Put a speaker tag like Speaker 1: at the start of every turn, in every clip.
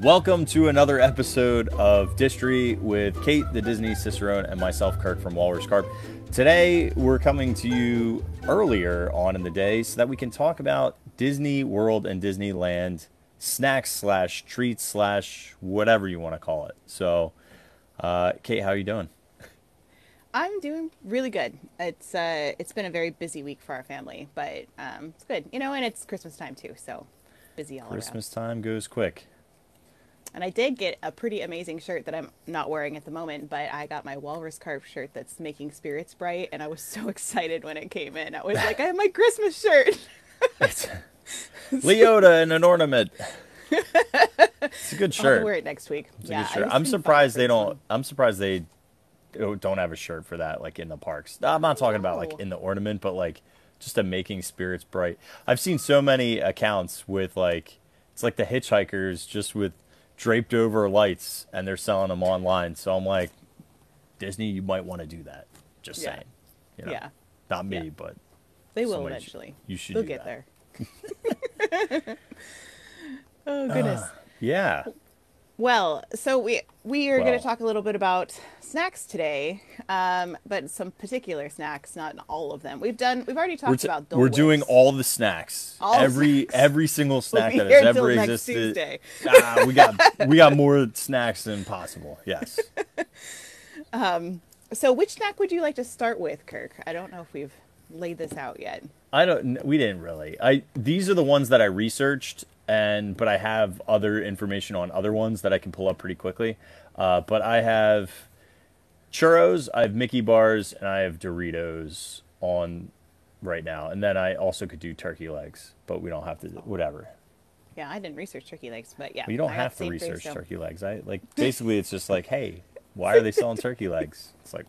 Speaker 1: Welcome to another episode of Distory with Kate, the Disney Cicerone, and myself, Kirk from Walrus Carp. Today, we're coming to you earlier on in the day so that we can talk about Disney World and Disneyland snacks slash treats slash whatever you want to call it. So, uh, Kate, how are you doing?
Speaker 2: I'm doing really good. It's uh, it's been a very busy week for our family, but um, it's good. You know, and it's Christmas time too, so busy all
Speaker 1: Christmas
Speaker 2: around.
Speaker 1: time goes quick.
Speaker 2: And I did get a pretty amazing shirt that I'm not wearing at the moment, but I got my Walrus Carp shirt that's making spirits bright, and I was so excited when it came in. I was like, I have my Christmas shirt.
Speaker 1: Leota and an ornament. It's a good
Speaker 2: I'll
Speaker 1: shirt.
Speaker 2: wear it next week.
Speaker 1: It's a good shirt. I'm surprised they don't.
Speaker 2: one.
Speaker 1: I'm surprised they don't have a shirt for that, like in the parks. I'm not talking about like in the ornament, but like just a making spirits bright. I've seen so many accounts with like it's like the hitchhikers just with draped over lights, and they're selling them online. So I'm like, Disney, you might want to do that. Just
Speaker 2: Yeah.
Speaker 1: saying. You know,
Speaker 2: Yeah,
Speaker 1: Not me,
Speaker 2: Yeah.
Speaker 1: but
Speaker 2: they will
Speaker 1: should-
Speaker 2: eventually.
Speaker 1: you should
Speaker 2: They'll get
Speaker 1: that.
Speaker 2: there. oh goodness.
Speaker 1: Uh, yeah.
Speaker 2: Well, so we we are going to talk a little bit about snacks today, um, but some particular snacks, not all of them. We've done we've already talked
Speaker 1: We're, t-
Speaker 2: about. Dole
Speaker 1: we're doing all the snacks.
Speaker 2: All
Speaker 1: every
Speaker 2: snacks.
Speaker 1: every single
Speaker 2: We'll
Speaker 1: snack that has ever existed. Ah, we got we got more snacks than possible. Yes. um.
Speaker 2: So, which snack would you like to start with, Kirk? I don't know if we've laid this out yet.
Speaker 1: I don't. We didn't really. I these are the ones that I researched, and but I have other information on other ones that I can pull up pretty quickly. Uh, but I have churros, I have Mickey bars, and I have Doritos on right now. And then I also could do turkey legs, but we don't have to. Whatever.
Speaker 2: Yeah, I didn't research turkey legs, but yeah,
Speaker 1: You don't
Speaker 2: I
Speaker 1: have to research turkey legs. I like basically it's just like, hey, why are they selling turkey legs? It's like,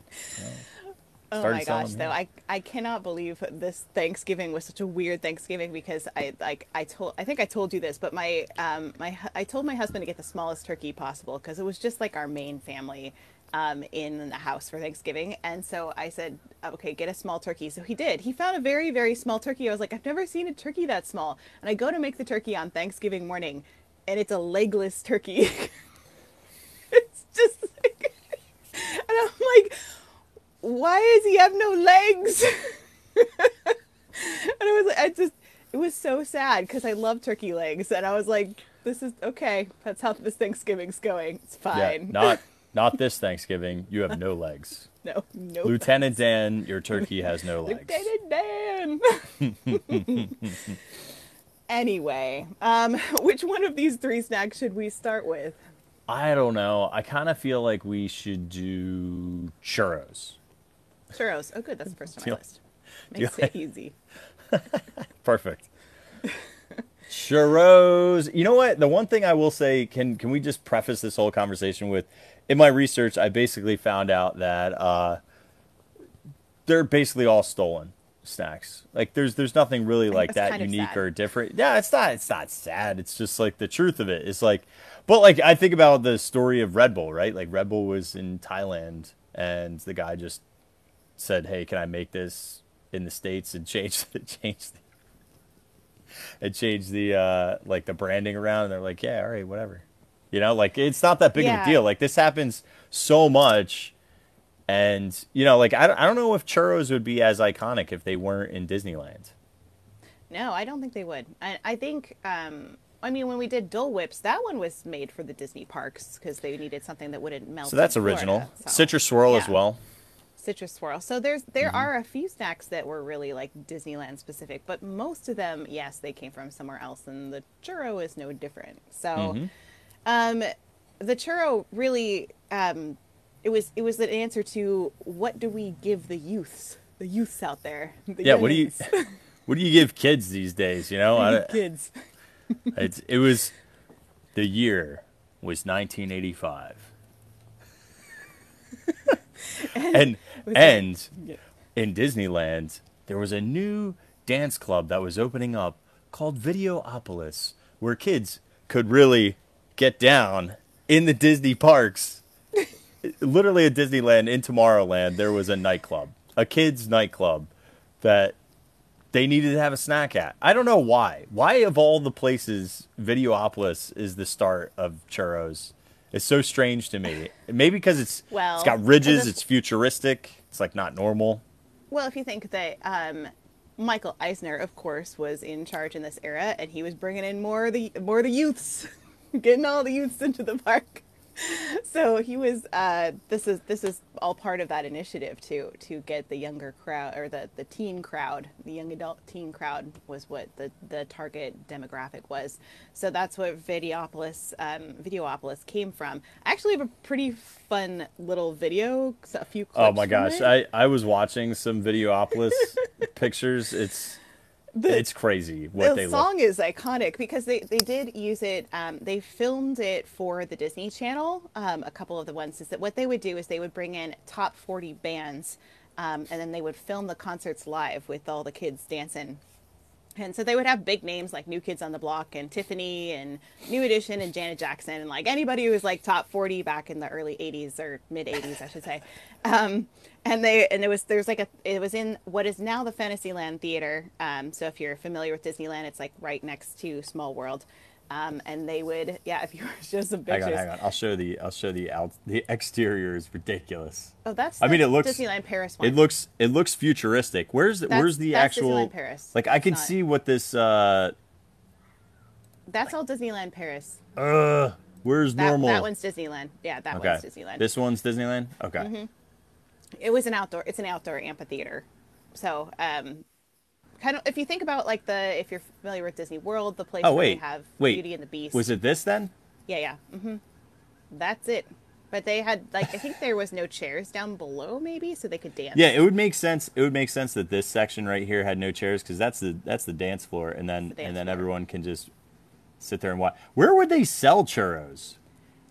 Speaker 2: Oh my gosh, though. I I cannot believe this Thanksgiving was such a weird Thanksgiving because I like I told I think I told you this, but my um my I told my husband to get the smallest turkey possible because it was just like our main family um in the house for Thanksgiving, and so I said okay get a small turkey. So he did. He found a very very small turkey. I was like I've never seen a turkey that small, and I go to make the turkey on Thanksgiving morning, and it's a legless turkey. it's just like, and I'm like why does he have no legs? and I was like, I just, it was so sad because I love turkey legs, and I was like, this is okay. That's how this Thanksgiving's going. It's fine.
Speaker 1: yeah, not not this Thanksgiving. You have no legs.
Speaker 2: no, no.
Speaker 1: Lieutenant Dan, your turkey has no legs.
Speaker 2: Lieutenant Dan. anyway, um, which one of these three snacks should we start with?
Speaker 1: I don't know. I kind of feel like we should do churros.
Speaker 2: Churros. Oh, good. That's the first on my list. Makes it easy.
Speaker 1: Perfect. Churros. You know what? The one thing I will say can can we just preface this whole conversation with in my research I basically found out that uh they're basically all stolen snacks. Like there's there's nothing really like that unique or different. Yeah, it's not it's not sad. It's just like the truth of it. It's like but like I think about the story of Red Bull, right? Like Red Bull was in Thailand and the guy just said, "Hey, can I make this in the states?" and changed changed the and change the uh like the branding around and they're like yeah all right whatever you know like it's not that big of a deal like this happens so much and you know like I don't, I don't know if churros would be as iconic if they weren't in disneyland
Speaker 2: No, I don't think they would. I, I think, um, I mean, when we did Dole Whips, that one was made for the Disney parks because they needed something that wouldn't melt.
Speaker 1: so that's
Speaker 2: Florida,
Speaker 1: original
Speaker 2: so-
Speaker 1: citrus swirl as well
Speaker 2: Citrus swirl. So there's there
Speaker 1: Mm-hmm.
Speaker 2: are a few snacks that were really like Disneyland specific, but most of them, yes, they came from somewhere else, and the churro is no different. So,
Speaker 1: Mm-hmm.
Speaker 2: um, the churro really, um, it was it was an answer to what do we give the youths, the youths out there. The
Speaker 1: yeah what do you what do you give kids these days you know I,
Speaker 2: kids?
Speaker 1: it's, it was the year was 1985 and and in Disneyland, there was a new dance club that was opening up called Videopolis, where kids could really get down in the Disney parks. Literally at Disneyland in Tomorrowland, there was a nightclub, a kids' nightclub that they needed to have a snack at. I don't know why. Why of all the places, Videopolis is the start of churros. It's so strange to me. Maybe because it's
Speaker 2: Well,
Speaker 1: it's got ridges, it's futuristic. It's like not normal.
Speaker 2: Well, if you think that um, Michael Eisner, of course, was in charge in this era, and he was bringing in more of the more of the youths, getting all the youths into the park. So he was. Uh, this is this is all part of that initiative to to get the younger crowd or the the teen crowd, the young adult teen crowd was what the the target demographic was. So that's what Videopolis um, Videopolis came from. I actually have a pretty fun little video, a few clips.
Speaker 1: Oh my gosh. I, I was watching some Videopolis pictures. It's it's crazy what they love.
Speaker 2: the
Speaker 1: they
Speaker 2: song
Speaker 1: look.
Speaker 2: is iconic because they, they did use it um, they filmed it for the disney channel um, a couple of the ones is that what they would do is they would bring in top 40 bands um, and then they would film the concerts live with all the kids dancing and so they would have big names like New Kids on the Block and Tiffany and New Edition and Janet Jackson and like anybody who was like top 40 back in the early 80s or mid 80s, I should say. Um, and they and it was there's like a it was in what is now the Fantasyland Theater. Um, so if you're familiar with Disneyland, it's like right next to Small World. Um, and they would yeah, if you show some
Speaker 1: Hang on, hang on. I'll show the I'll show the out the exterior is ridiculous.
Speaker 2: Oh, that's
Speaker 1: I mean, it looks
Speaker 2: Disneyland Paris one.
Speaker 1: It looks it looks futuristic. Where's the,
Speaker 2: That's-
Speaker 1: where's the
Speaker 2: that's
Speaker 1: actual
Speaker 2: Disneyland Paris.
Speaker 1: Like I can see what this uh
Speaker 2: that's all Disneyland Paris.
Speaker 1: uh where's
Speaker 2: That,
Speaker 1: normal.
Speaker 2: that one's Disneyland. Yeah, that
Speaker 1: okay.
Speaker 2: one's Disneyland.
Speaker 1: This one's Disneyland. Okay.
Speaker 2: it was an outdoor it's an outdoor amphitheater so um if you think about like the if you're familiar with disney world the place
Speaker 1: Oh
Speaker 2: where they have
Speaker 1: wait.
Speaker 2: beauty and the beast
Speaker 1: Was it this then?
Speaker 2: yeah yeah hmm that's it but they had like i think there was no chairs down below maybe so they could dance
Speaker 1: Yeah, it would make sense. It would make sense that this section right here had no chairs because that's the that's the dance floor, and then
Speaker 2: the
Speaker 1: and then
Speaker 2: floor.
Speaker 1: everyone can just sit there and watch. Where would they sell churros?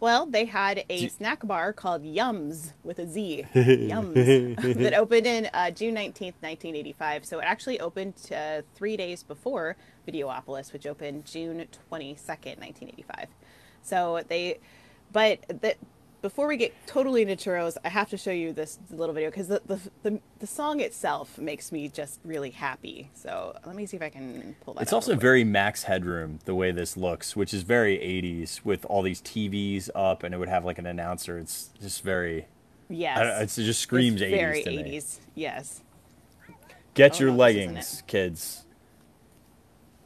Speaker 2: Well they had a snack bar called Yumz with a z. Yumz. That opened in uh, june 19th 1985 so it actually opened uh, three days before videopolis which opened june 22nd 1985 so they but the, before we get totally into churros i have to show you this little video because the, the, the, the song itself makes me just really happy so let me see if i can pull that
Speaker 1: It's also very Max Headroom the way this looks, which is very 80s with all these TVs up, and it would have like an announcer. It's just very.
Speaker 2: yes
Speaker 1: it's- it just screams
Speaker 2: It's
Speaker 1: 80s
Speaker 2: very 80s yes
Speaker 1: Get
Speaker 2: Oh,
Speaker 1: your
Speaker 2: no,
Speaker 1: leggings, kids.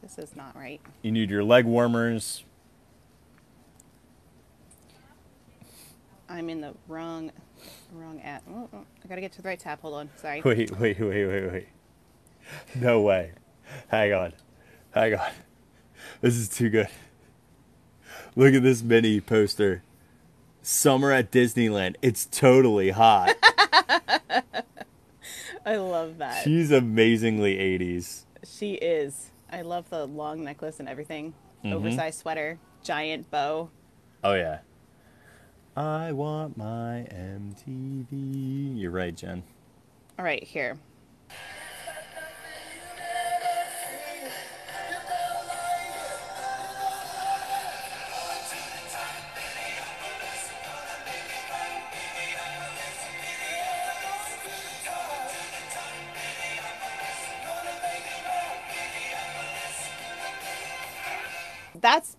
Speaker 2: this is not right
Speaker 1: You need your leg warmers.
Speaker 2: I'm in the wrong, wrong app. Oh, oh, I gotta get to the right tab. Hold on. Sorry.
Speaker 1: Wait, wait, wait, wait, wait. No way. Hang on. Hang on. This is too good. Look at this mini poster. Summer at Disneyland. It's totally hot.
Speaker 2: I love that.
Speaker 1: She's amazingly 80s.
Speaker 2: She is. I love the long necklace and everything.
Speaker 1: Mm-hmm.
Speaker 2: Oversized sweater, giant bow.
Speaker 1: Oh, yeah. I want my MTV. You're right, Jen.
Speaker 2: All right, here.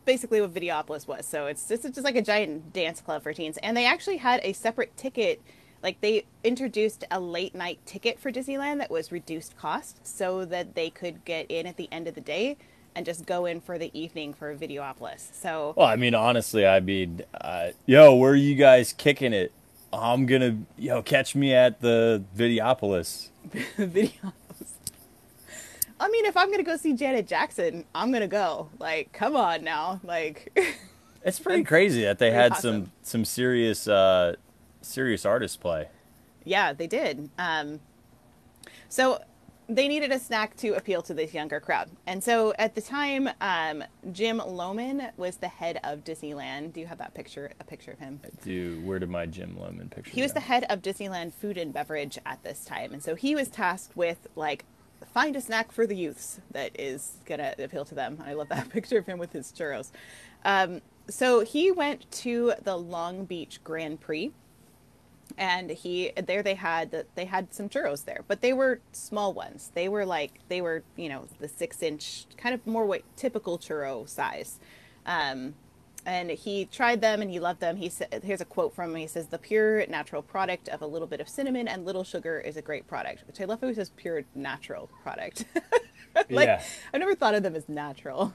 Speaker 2: Basically what Videopolis was. So it's just, it's just like a giant dance club for teens. And they actually had a separate ticket. Like they introduced a late night ticket for Disneyland that was reduced cost so that they could get in at the end of the day and just go in for the evening for Videopolis. So
Speaker 1: Well, I mean, honestly, I mean, uh, yo, where are you guys kicking it? I'm gonna, yo, catch me at the Videopolis.
Speaker 2: Videopolis. I mean, if I'm gonna go see Janet Jackson, I'm gonna go. Like, come on now. Like,
Speaker 1: It's pretty crazy that they had
Speaker 2: awesome.
Speaker 1: some some serious uh, serious artists play.
Speaker 2: Yeah, they did. Um, so they needed a snack to appeal to this younger crowd. And so at the time, um, Jim Lohman was the head of Disneyland. Do you have that picture? A picture of him?
Speaker 1: Do where did my Jim Lohman picture?
Speaker 2: He was
Speaker 1: go?
Speaker 2: the head of Disneyland Food and Beverage at this time, and so he was tasked with like find a snack for the youths that is gonna appeal to them. I love that picture of him with his churros. Um, so he went to the Long Beach Grand Prix and he there they had they had some churros there, but they were small ones. They were like they were you know the six inch kind of more what typical churro size. Um, and he tried them and he loved them. He said, here's a quote from him. He says, "The pure natural product of a little bit of cinnamon and little sugar is a great product." Which I love how he says pure natural product. like
Speaker 1: Yeah.
Speaker 2: I've never thought of them as natural.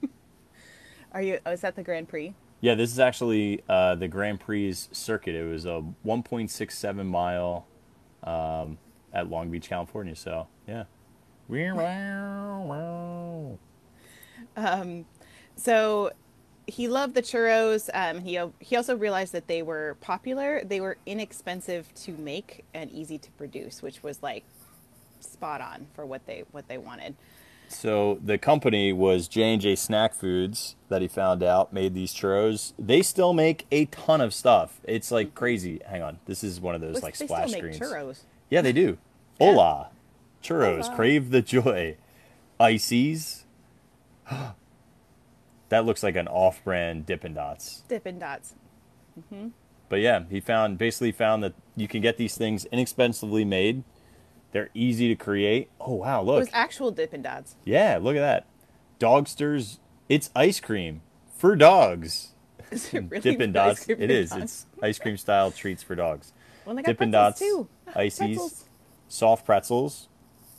Speaker 2: Are you? Oh, is that the Grand Prix?
Speaker 1: Yeah, this is actually uh, the Grand Prix circuit. It was a 1.67 mile um, at Long Beach, California. So yeah.
Speaker 2: We're um, so he loved the churros. Um, he he also realized that they were popular. They were inexpensive to make and easy to produce, which was like spot on for what they what they wanted.
Speaker 1: So the company was J and J Snack Foods that he found out made these churros. They still make a ton of stuff. It's like crazy. Hang on, this is one of those
Speaker 2: Which
Speaker 1: like
Speaker 2: they
Speaker 1: splash
Speaker 2: still make
Speaker 1: screens.
Speaker 2: churros.
Speaker 1: Yeah, they do.
Speaker 2: Yeah.
Speaker 1: Hola, churros,
Speaker 2: Hola.
Speaker 1: crave the joy. Ices. That looks like an off-brand Dippin' Dots.
Speaker 2: Dippin' Dots. Mm-hmm.
Speaker 1: But yeah, he found basically found that you can get these things inexpensively made. They're easy to create. Oh wow, look!
Speaker 2: It was actual Dippin' Dots.
Speaker 1: Yeah, look at that. Dogsters, it's ice cream for dogs.
Speaker 2: Is it really
Speaker 1: Dippin'
Speaker 2: ice
Speaker 1: Dots.
Speaker 2: cream
Speaker 1: It is.
Speaker 2: dogs?
Speaker 1: It's ice cream style treats for dogs.
Speaker 2: Well, they got
Speaker 1: Dippin' Dots,
Speaker 2: too.
Speaker 1: ices,
Speaker 2: Pretzels.
Speaker 1: soft pretzels,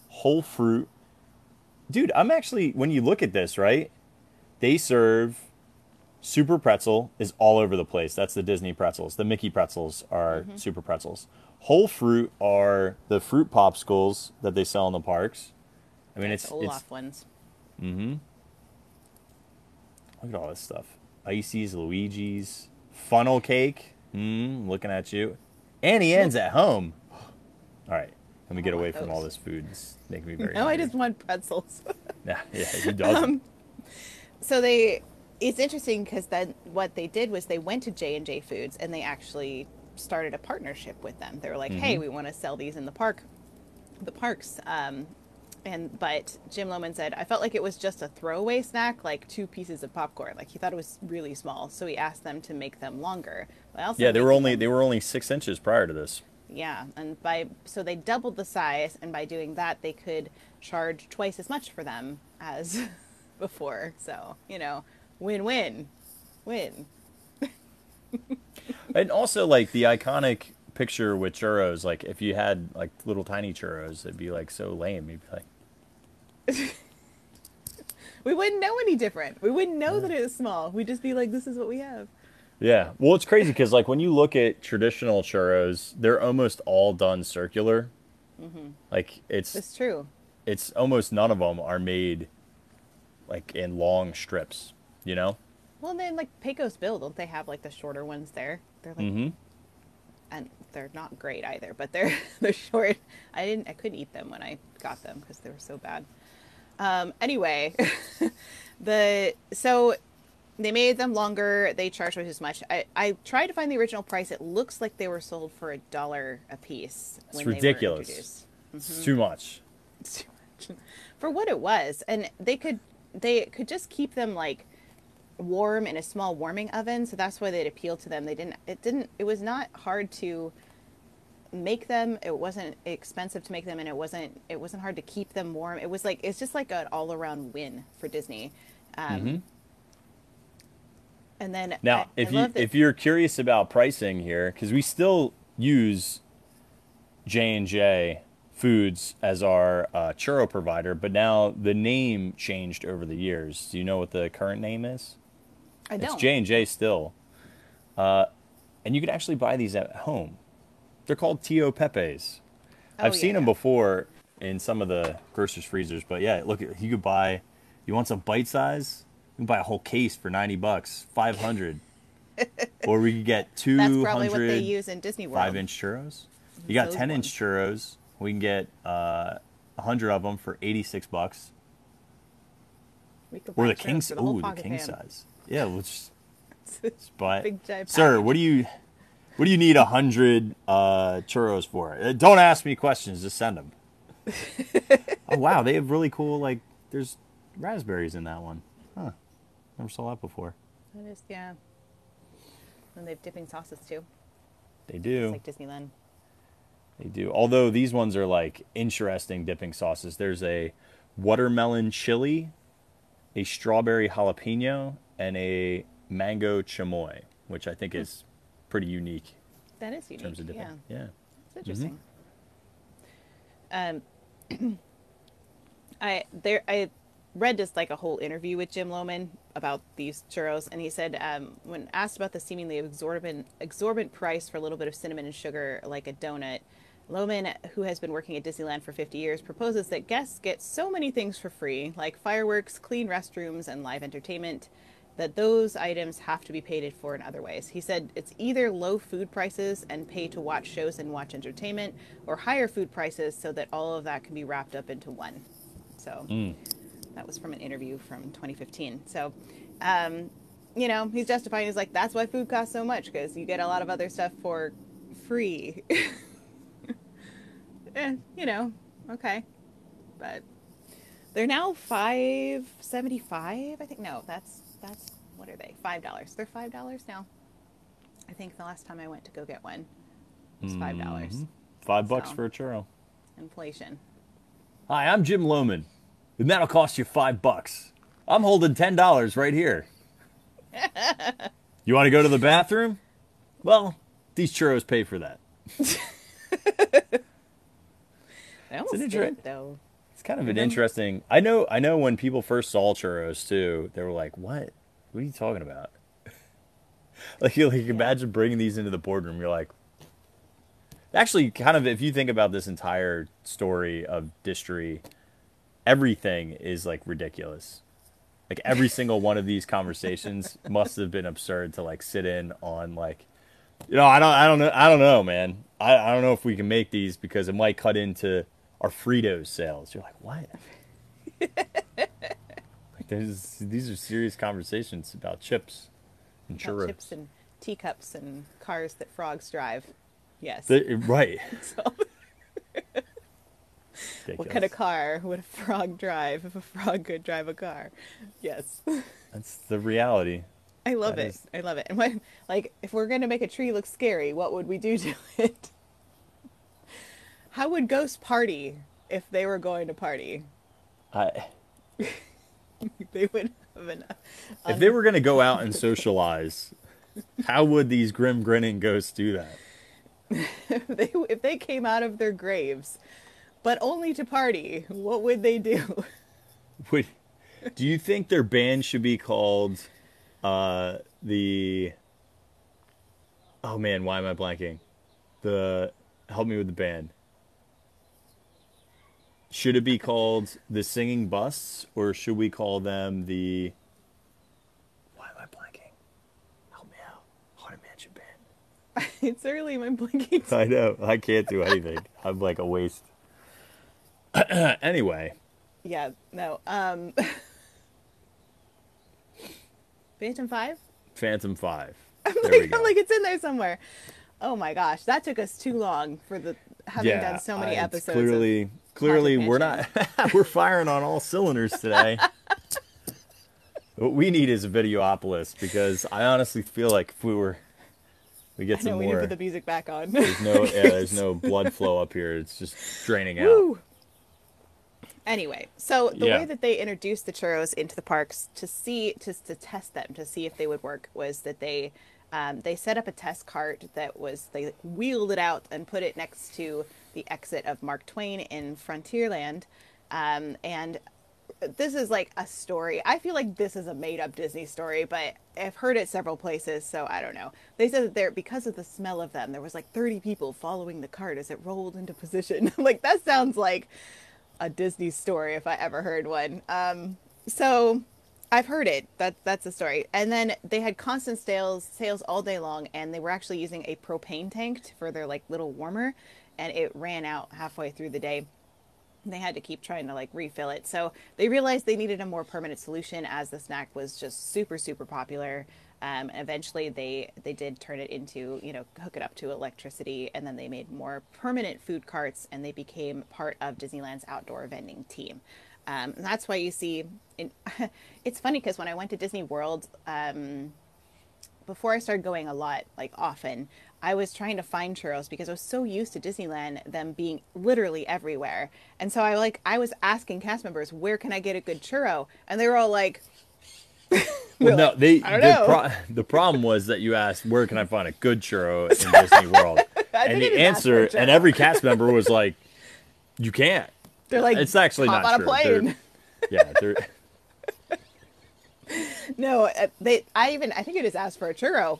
Speaker 1: whole fruit. Dude, I'm actually when you look at this, right? They serve super pretzel is all over the place. That's the Disney pretzels. The Mickey pretzels are
Speaker 2: Mm-hmm.
Speaker 1: super pretzels. Whole fruit are the fruit popsicles that they sell in the parks. I mean,
Speaker 2: It's
Speaker 1: it's
Speaker 2: Olaf
Speaker 1: it's
Speaker 2: ones. Mm-hmm.
Speaker 1: Look at all this stuff. Ices, Luigi's, funnel cake. Mm, looking at you. Auntie Anne's at home. All right, let me get away
Speaker 2: want
Speaker 1: from all this food. It's making me very.
Speaker 2: No, I just want pretzels.
Speaker 1: Yeah, yeah, he doesn't.
Speaker 2: so they it's interesting because then what they did was they went to j&j foods and they actually started a partnership with them. They were like hey we want to sell these in the park the parks. Um, and but jim lohman said i felt like it was just a throwaway snack like two pieces of popcorn. Like he thought it was really small so he asked them to make them longer. Also
Speaker 1: yeah, they were only
Speaker 2: them-
Speaker 1: they were only six inches prior to this.
Speaker 2: yeah, and by so they doubled the size, and by doing that, they could charge twice as much for them as before. So you know, win-win, win.
Speaker 1: And also like the iconic picture with churros. Like if you had like little tiny churros, it'd be like so lame. You'd be like,
Speaker 2: We wouldn't know any different. We wouldn't know that it was small. We'd just be like, "This is what we have."
Speaker 1: yeah. Well, it's crazy because like when you look at traditional churros, they're almost all done circular. Mm-hmm. Like it's
Speaker 2: It's true.
Speaker 1: it's almost none of them are made like in long strips. You know.
Speaker 2: Well, then like Pecos Bill, don't they have like the shorter ones there? They're like,
Speaker 1: Mm-hmm.
Speaker 2: and they're not great either, but they're they're short. I didn't, I couldn't eat them when I got them because they were so bad. Um, anyway, the so they made them longer. They charged twice as much. I, I tried to find the original price. It looks like they were sold for a dollar a piece.
Speaker 1: It's
Speaker 2: when they were
Speaker 1: ridiculous.
Speaker 2: introduced.
Speaker 1: It's too much.
Speaker 2: It's too much. for what it was, and they could they could just keep them like warm in a small warming oven. So that's why they'd appeal to them. They didn't. It didn't. It was not hard to make them. It wasn't expensive to make them, and it wasn't. It wasn't hard to keep them warm. It was like it's just like an all around win for Disney. Um, And then
Speaker 1: Mm-hmm. Now,
Speaker 2: I-
Speaker 1: if
Speaker 2: I
Speaker 1: you
Speaker 2: that-
Speaker 1: if you're curious about pricing here, because we still use J and J Foods as our uh, churro provider, but now the name changed over the years. Do you know what the current name is?
Speaker 2: I don't.
Speaker 1: It's J and J still, uh, and you can actually buy these at home. They're called Tio Pepe's.
Speaker 2: Oh,
Speaker 1: I've seen
Speaker 2: yeah,
Speaker 1: them before in some of the grocers freezers, but yeah, look, you could buy. You want some bite size? You can buy a whole case for ninety bucks, five hundred, or we could get two
Speaker 2: That's probably what they use in Disney World.
Speaker 1: five inch churros. You got
Speaker 2: Those
Speaker 1: ten inch churros. We can get uh, a hundred of them for eighty six bucks,
Speaker 2: We could
Speaker 1: or the king.
Speaker 2: the
Speaker 1: Ooh, the king
Speaker 2: pan.
Speaker 1: size. Yeah, let's just buy. it.
Speaker 2: Big
Speaker 1: Sir, what do you, what do you need a hundred uh, churros for? Uh, don't ask me questions. Just send them. oh wow, they have really cool like. There's raspberries in that one. Huh. Never saw that before.
Speaker 2: That is, yeah. And they have dipping sauces too.
Speaker 1: They do.
Speaker 2: It's like Disneyland.
Speaker 1: They do. Although these ones are like interesting dipping sauces. There's a watermelon chili, a strawberry jalapeno, and a mango chamoy, which I think is pretty unique
Speaker 2: That is unique.
Speaker 1: in terms of dipping.
Speaker 2: Yeah,
Speaker 1: Yeah.
Speaker 2: it's interesting. Um, I there I read just like a whole interview with Jim Lohman about these churros, and he said um, when asked about the seemingly exorbitant exorbitant price for a little bit of cinnamon and sugar like a donut. Lohman, who has been working at Disneyland for 50 years, proposes that guests get so many things for free, like fireworks, clean restrooms, and live entertainment, that those items have to be paid for in other ways. He said it's either low food prices and pay to watch shows and watch entertainment, or higher food prices so that all of that can be wrapped up into one. So that was from an interview from 2015. So, um, you know, he's justifying. He's like, that's why food costs so much because you get a lot of other stuff for free. eh, you know, okay, but they're now five seventy five. I think no, that's that's what are they? Five dollars. They're five dollars now. I think the last time I went to go get one was five dollars.
Speaker 1: Five bucks
Speaker 2: So.
Speaker 1: for a churro.
Speaker 2: Inflation.
Speaker 1: Hi, I'm Jim Lohman, and that'll cost you five bucks. I'm holding ten dollars right here. you want to go to the bathroom? Well, these churros pay for that.
Speaker 2: I almost
Speaker 1: an
Speaker 2: did
Speaker 1: inter-
Speaker 2: it, though.
Speaker 1: It's kind of an interesting. I know. I know when people first saw churros too, they were like, "What? What are you talking about?" like, you like imagine bringing these into the boardroom. You're like, actually, kind of. If you think about this entire story of Distory, everything is like ridiculous. Like every single one of these conversations must have been absurd to like sit in on. Like, you know, I don't, I don't know, I don't know, man. I, I don't know if we can make these because it might cut into our Fritos sales. You're like, what? like, there's, these are serious conversations about chips and
Speaker 2: About
Speaker 1: churros.
Speaker 2: chips and teacups and cars that frogs drive. Yes.
Speaker 1: The- right.
Speaker 2: So, what kind of car would a frog drive if a frog could drive a car? Yes.
Speaker 1: That's the reality.
Speaker 2: I love
Speaker 1: That
Speaker 2: it.
Speaker 1: is-
Speaker 2: I love it. And when, like, if we're gonna make a tree look scary, what would we do to it? How would ghosts party if they were going to party?
Speaker 1: I,
Speaker 2: They would have an.
Speaker 1: if they were going to go out and socialize, how would these grim grinning ghosts do that?
Speaker 2: If they if they came out of their graves, but only to party, what would they do?
Speaker 1: Would, do you think their band should be called uh, the? Oh man, why am I blanking? The help me with the band. Should it be called the Singing Busts, or should we call them the? Why am I blanking? Help me out. Haunted Mansion Band.
Speaker 2: it's early. My blinking.
Speaker 1: I know. I can't do anything. I'm like a waste. anyway,
Speaker 2: Yeah. No. Um. Phantom Five.
Speaker 1: Phantom Five.
Speaker 2: I'm
Speaker 1: There
Speaker 2: like. I'm like, it's in there somewhere. Oh my gosh, that took us too long for the having done so many
Speaker 1: I- it's
Speaker 2: episodes. of-
Speaker 1: Clearly, we're not. we're firing on all cylinders today. what we need is a Videopolis because I honestly feel like if we were, we get
Speaker 2: I know
Speaker 1: some
Speaker 2: we need to put the music back on.
Speaker 1: There's no, yeah, there's no blood flow up here. It's just draining out.
Speaker 2: Woo! Anyway, so the
Speaker 1: Yeah.
Speaker 2: way that they introduced the churros into the parks to see to, to test them to see if they would work was that they um, they set up a test cart that was they wheeled it out and put it next to the exit of Mark Twain in Frontierland, um, and this is like a story. I feel like this is a made up Disney story, but I've heard it several places, so I don't know. They said that there because of the smell of them, there was like 30 people following the cart as it rolled into position. like that sounds like a Disney story if I ever heard one. Um, so I've heard it. That that's the story. And then they had constant sales sales all day long, and they were actually using a propane tank for their like little warmer, and it ran out halfway through the day. They had to keep trying to like refill it. So they realized they needed a more permanent solution as the snack was just super super popular. Um, and eventually they they did turn it into you know hook it up to electricity, and then they made more permanent food carts, and they became part of Disneyland's outdoor vending team. Um, and that's why you see. In, it's funny because when I went to Disney World, um, before I started going a lot, like often, I was trying to find churros because I was so used to Disneyland them being literally everywhere. And so I like I was asking cast members, "Where can I get a good churro?" And they were all like
Speaker 1: Well, no, they
Speaker 2: "I don't
Speaker 1: the,
Speaker 2: know."
Speaker 1: pro- the problem was that you asked where can I find a good churro in Disney World, and the
Speaker 2: just asked for a
Speaker 1: answer, and every cast member was like, "You can't."
Speaker 2: they're like
Speaker 1: It's actually not
Speaker 2: on
Speaker 1: true.
Speaker 2: a
Speaker 1: They're- yeah, they're,
Speaker 2: No, uh, they. I even. I think I just asked for a churro.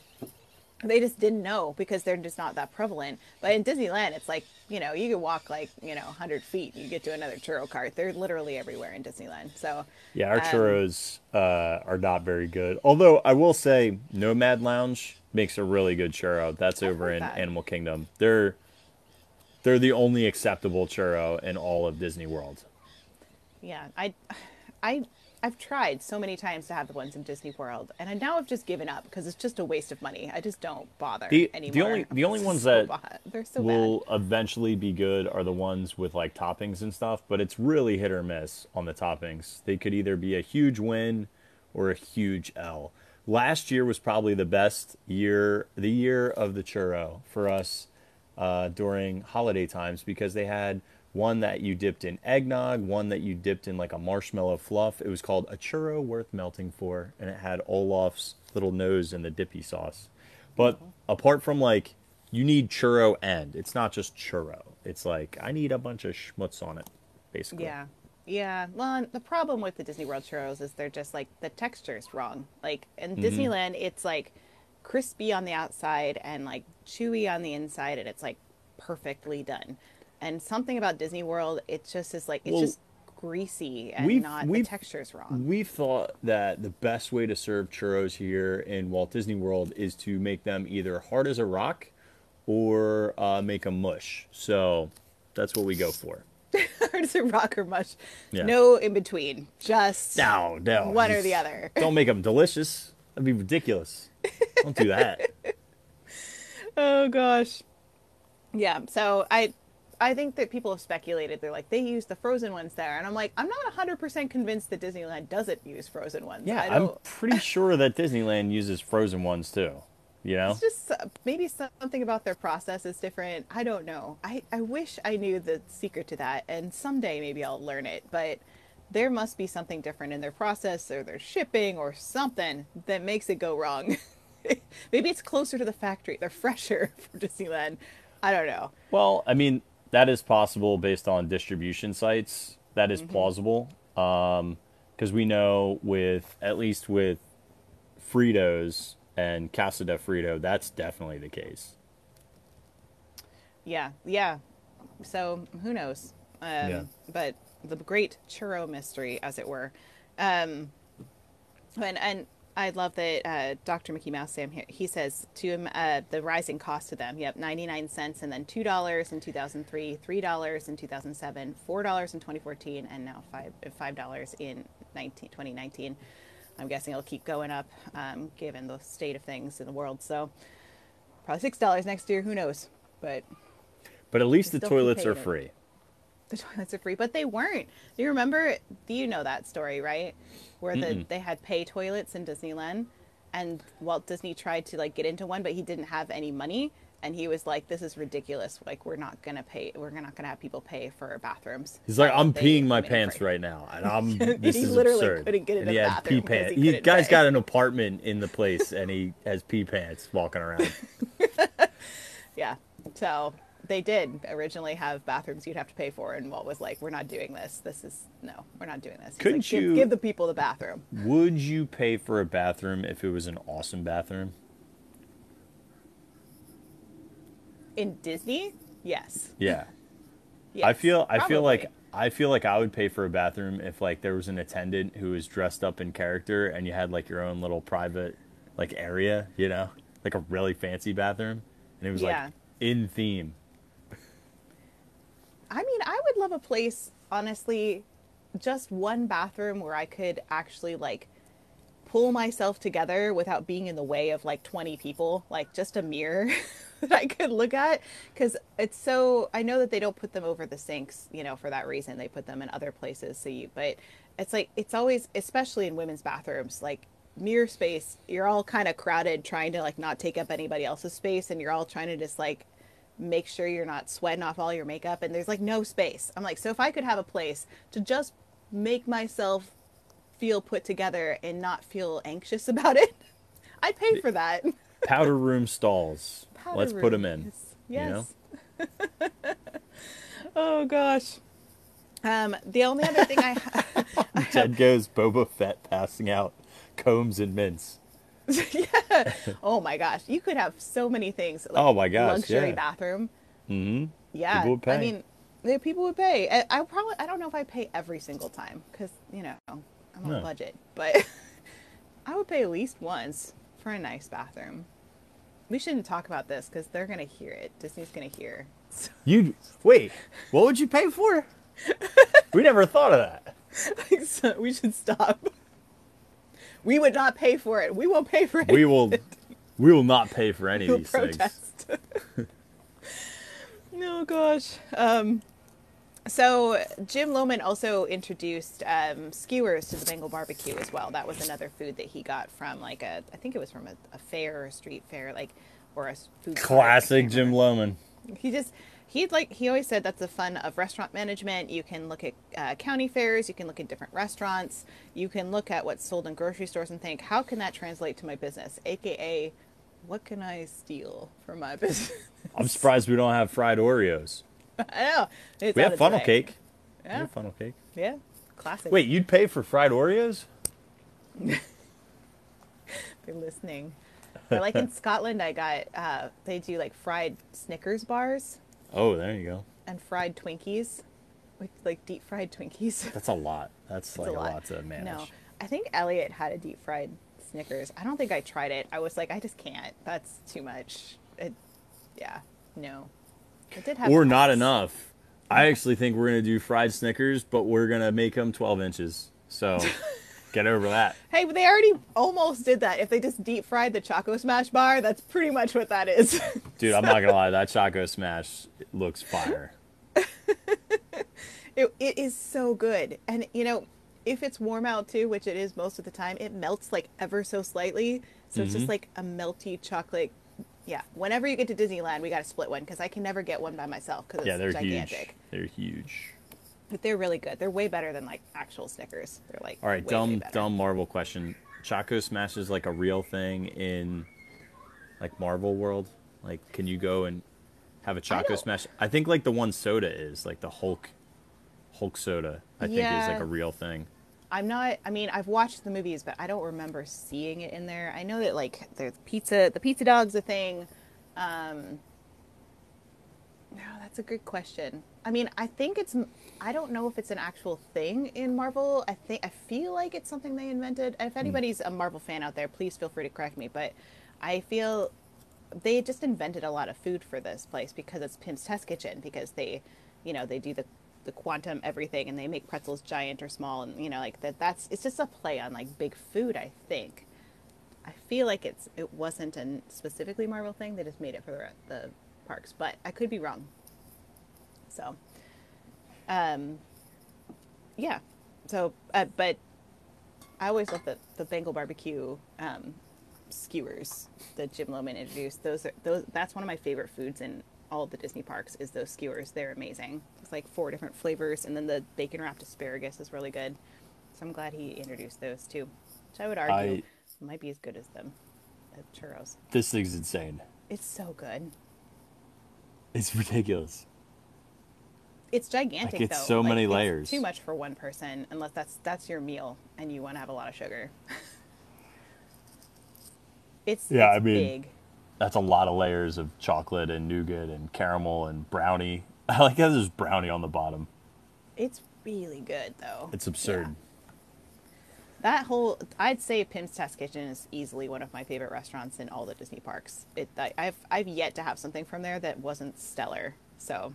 Speaker 2: They just didn't know because they're just not that prevalent. But in Disneyland, it's like you know you can walk like you know 100 feet, you get to another churro cart. They're literally everywhere in Disneyland. So
Speaker 1: yeah. Our
Speaker 2: Um,
Speaker 1: churros uh, are not very good. Although I will say, Nomad Lounge makes a really good churro. That's over in
Speaker 2: that.
Speaker 1: Animal Kingdom. They're they're the only acceptable churro in all of Disney World.
Speaker 2: yeah, I, I, I've tried so many times to have the ones in Disney World, and I now have just given up because it's just a waste of money. I just don't bother
Speaker 1: The- the
Speaker 2: anymore.
Speaker 1: only- the only ones
Speaker 2: so
Speaker 1: that
Speaker 2: they're so
Speaker 1: will eventually be good are the ones with like toppings and stuff, but it's really hit or miss on the toppings. They could either be a huge win or a huge L. Last year was probably the best year, the year of the churro for us uh, during holiday times because they had one that you dipped in eggnog, one that you dipped in like a marshmallow fluff. It was called a churro worth melting for, and it had Olaf's little nose in the dippy sauce. But apart from like, you need churro end. It's not just churro. It's like I need a bunch of schmutz on it, basically.
Speaker 2: Yeah. Yeah. Well, the problem with the Disney World churros is they're just like the texture's wrong. Like in
Speaker 1: Mm-hmm.
Speaker 2: Disneyland, it's like crispy on the outside and like chewy on the inside, and it's like perfectly done. And something about Disney World, it just is like it's
Speaker 1: Well,
Speaker 2: just greasy and
Speaker 1: we've-
Speaker 2: not
Speaker 1: we've-
Speaker 2: the texture's wrong.
Speaker 1: We thought that the best way to serve churros here in Walt Disney World is to make them either hard as a rock or uh, make them mush. So that's what we go for.
Speaker 2: Hard as a rock or mush.
Speaker 1: Yeah.
Speaker 2: No in between. Just
Speaker 1: No, no.
Speaker 2: one or the other.
Speaker 1: Don't make them delicious. That'd be ridiculous. Don't do that.
Speaker 2: Oh gosh. Yeah, so I I think that people have speculated they're like they use the frozen ones there and I'm like I'm not 100% convinced that Disneyland doesn't use frozen ones.
Speaker 1: Yeah, I'm pretty sure that Disneyland uses frozen ones too. You know?
Speaker 2: it's just uh, maybe something about their process is different. I don't know. I I wish I knew the secret to that and someday maybe I'll learn it, but there must be something different in their process or their shipping or something that makes it go wrong. maybe it's closer to the factory. They're fresher for Disneyland. I don't know.
Speaker 1: Well, I mean, that is possible based on distribution sites. That is Mm-hmm. plausible. Um, because we know with at least with Fritos and Casa de Frito, that's definitely the case.
Speaker 2: Yeah, yeah. So who knows? Um,
Speaker 1: Yeah.
Speaker 2: But the great churro mystery, as it were. Um, and and I love that uh, Dr. Mickey Mouse Sam here. He says to him uh, the rising cost to them. Yep, ninety nine cents, and then two dollars in two thousand three, three dollars in two thousand seven, four dollars in twenty fourteen, and now five five dollars in 19, 2019. I'm guessing it'll keep going up, um, given the state of things in the world. So probably six dollars next year. Who knows? But
Speaker 1: But at least the toilets are
Speaker 2: free. it. The toilets are free, but they weren't. Do you remember? Do you know that story, right? Where the they had pay toilets in Disneyland, and Walt Disney tried to like get into one, but he didn't have any money, and he was like, "This is ridiculous. Like, we're not gonna pay. We're not gonna have people pay for bathrooms."
Speaker 1: He's like, I'm peeing my pants right now, and I'm. This
Speaker 2: He
Speaker 1: is
Speaker 2: literally
Speaker 1: absurd.
Speaker 2: couldn't get in
Speaker 1: and
Speaker 2: the
Speaker 1: he had
Speaker 2: bathroom
Speaker 1: pee
Speaker 2: 'cause
Speaker 1: pants.
Speaker 2: he
Speaker 1: He,
Speaker 2: couldn't
Speaker 1: guy's
Speaker 2: pay.
Speaker 1: got an apartment in the place, and he has pee pants walking around.
Speaker 2: Yeah. So they did originally have bathrooms you'd have to pay for, and Walt was like, "We're not doing this. This is no, we're not doing this." He's
Speaker 1: Couldn't
Speaker 2: like, "Give-
Speaker 1: you-
Speaker 2: give the people the bathroom?
Speaker 1: Would you pay for a bathroom if it was an awesome bathroom?
Speaker 2: In Disney, yes.
Speaker 1: Yeah.
Speaker 2: yes
Speaker 1: I feel I feel like. I feel like I would pay for a bathroom if like there was an attendant who was dressed up in character and you had like your own little private like area, you know, like a really fancy bathroom, and it was
Speaker 2: Yeah.
Speaker 1: like in theme.
Speaker 2: I mean, I would love a place, honestly, just one bathroom where I could actually like pull myself together without being in the way of like 20 people, like just a mirror that I could look at. Cause it's so, I know that they don't put them over the sinks, you know, for that reason. They put them in other places. So you, but it's like, it's always, especially in women's bathrooms, like mirror space, you're all kind of crowded trying to like not take up anybody else's space and you're all trying to just like make sure you're not sweating off all your makeup and there's like no space. I'm like, so if I could have a place to just make myself feel put together and not feel anxious about it, I'd pay for that.
Speaker 1: Powder room stalls.
Speaker 2: Powder
Speaker 1: Let's put them in.
Speaker 2: rooms.
Speaker 1: You know?
Speaker 2: Yes. oh gosh. Um, the only other thing I
Speaker 1: Ted goes Boba Fett passing out combs and mints.
Speaker 2: oh my gosh, you could have so many things. Like
Speaker 1: Oh my gosh,
Speaker 2: luxury
Speaker 1: yeah.
Speaker 2: bathroom.
Speaker 1: hmm
Speaker 2: Yeah,
Speaker 1: People would
Speaker 2: I mean, the people would pay. I, I probably I don't know if I pay every single time because you know I'm on
Speaker 1: No.
Speaker 2: a budget, but I would pay at least once for a nice bathroom. We shouldn't talk about this because they're gonna hear it. Disney's gonna hear.
Speaker 1: You wait. What would you pay for? we never thought of that.
Speaker 2: so we should stop. We would not pay for it. We won't pay for it.
Speaker 1: We will. We will not pay for any of these things.
Speaker 2: protest. oh gosh. Um, so Jim Lohman also introduced um, skewers to the Bengal barbecue as well. That was another food that he got from like a, I think it was from a, a fair or a street fair, like or a food.
Speaker 1: Classic Jim. Lohman.
Speaker 2: He just he like he always said that's the fun of restaurant management. You can look at uh, county fairs, you can look at different restaurants, you can look at what's sold in grocery stores and think, how can that translate to my business? AKA, what can I steal from my business?
Speaker 1: I'm surprised we don't have fried Oreos.
Speaker 2: I know it's
Speaker 1: We have funnel
Speaker 2: way.
Speaker 1: cake. We
Speaker 2: Yeah,
Speaker 1: have funnel cake.
Speaker 2: yeah, classic.
Speaker 1: Wait, you'd pay for fried Oreos?
Speaker 2: they're listening. Or like in Scotland, I got uh, they do like fried Snickers bars
Speaker 1: Oh, there you go.
Speaker 2: and fried Twinkies, like, like deep fried Twinkies.
Speaker 1: That's a lot. That's like a lot. to manage.
Speaker 2: No, I think Elliot had a deep fried Snickers. I don't think I tried it. I was like, I just can't. That's too much. It, yeah, no. It did have.
Speaker 1: Or not enough. I actually think we're gonna do fried Snickers, but we're gonna make them 12 inches. So get over that.
Speaker 2: Hey, but they already almost did that. If they just deep fried the Choco Smash bar, that's pretty much what that is.
Speaker 1: Dude, I'm not gonna lie. That Choco Smash looks fire.
Speaker 2: it, it is so good, and you know, if it's warm out too, which it is most of the time, it melts like ever so slightly. So it's
Speaker 1: Mm-hmm.
Speaker 2: just like a melty chocolate. Yeah, whenever you get to Disneyland, we got to split one because I can never get one by myself because it's
Speaker 1: Yeah, they're
Speaker 2: gigantic.
Speaker 1: huge. They're huge.
Speaker 2: But they're really good. They're way better than like actual Snickers. They're like
Speaker 1: All right,
Speaker 2: way, way
Speaker 1: dumb
Speaker 2: better.
Speaker 1: dumb Marvel question. Choco Smash is like a real thing in like Marvel world. Like, can you go and have a Choco
Speaker 2: don't-
Speaker 1: Smash? I think like the one soda is like the Hulk Hulk soda. I think is like a real thing.
Speaker 2: I'm not. I mean, I've watched the movies, but I don't remember seeing it in there. I know that like the pizza. The pizza dog's a thing. Um, no, that's a good question. I mean, I think it's. I don't know if it's an actual thing in Marvel. I think I feel like it's something they invented. And if hmm. anybody's a Marvel fan out there, please feel free to correct me. But I feel they just invented a lot of food for this place because it's Pim's Test Kitchen because they, you know, they do the the quantum everything and they make pretzels giant or small and you know like that that's it's just a play on like big food I think. I feel like it's it wasn't a specifically Marvel thing. They just made it for the the parks, but I could be wrong. So, um, yeah. So, uh, but I always love the the Bengal barbecue um, skewers that Jim Lohman introduced. Those are those. That's one of my favorite foods in all the Disney parks. Is those skewers? They're amazing. It's like four different flavors, and then the bacon wrapped asparagus is really good. So I'm glad he introduced those too, which I would argue
Speaker 1: I-
Speaker 2: might be as good as them as churros.
Speaker 1: This thing's insane.
Speaker 2: It's so good.
Speaker 1: It's ridiculous.
Speaker 2: It's gigantic
Speaker 1: Like, it's
Speaker 2: though.
Speaker 1: so
Speaker 2: Like,
Speaker 1: many
Speaker 2: it's
Speaker 1: layers.
Speaker 2: Too much for one person, unless that's that's your meal and you want to have a lot of sugar. it's
Speaker 1: Yeah,
Speaker 2: it's
Speaker 1: I mean-
Speaker 2: big.
Speaker 1: That's a lot of layers of chocolate and nougat and caramel and brownie. I like how there's brownie on the bottom.
Speaker 2: It's really good though.
Speaker 1: It's absurd.
Speaker 2: Yeah. That whole, I'd say Pim's Test Kitchen is easily one of my favorite restaurants in all the Disney parks. It, I, I've, I've yet to have something from there that wasn't stellar. So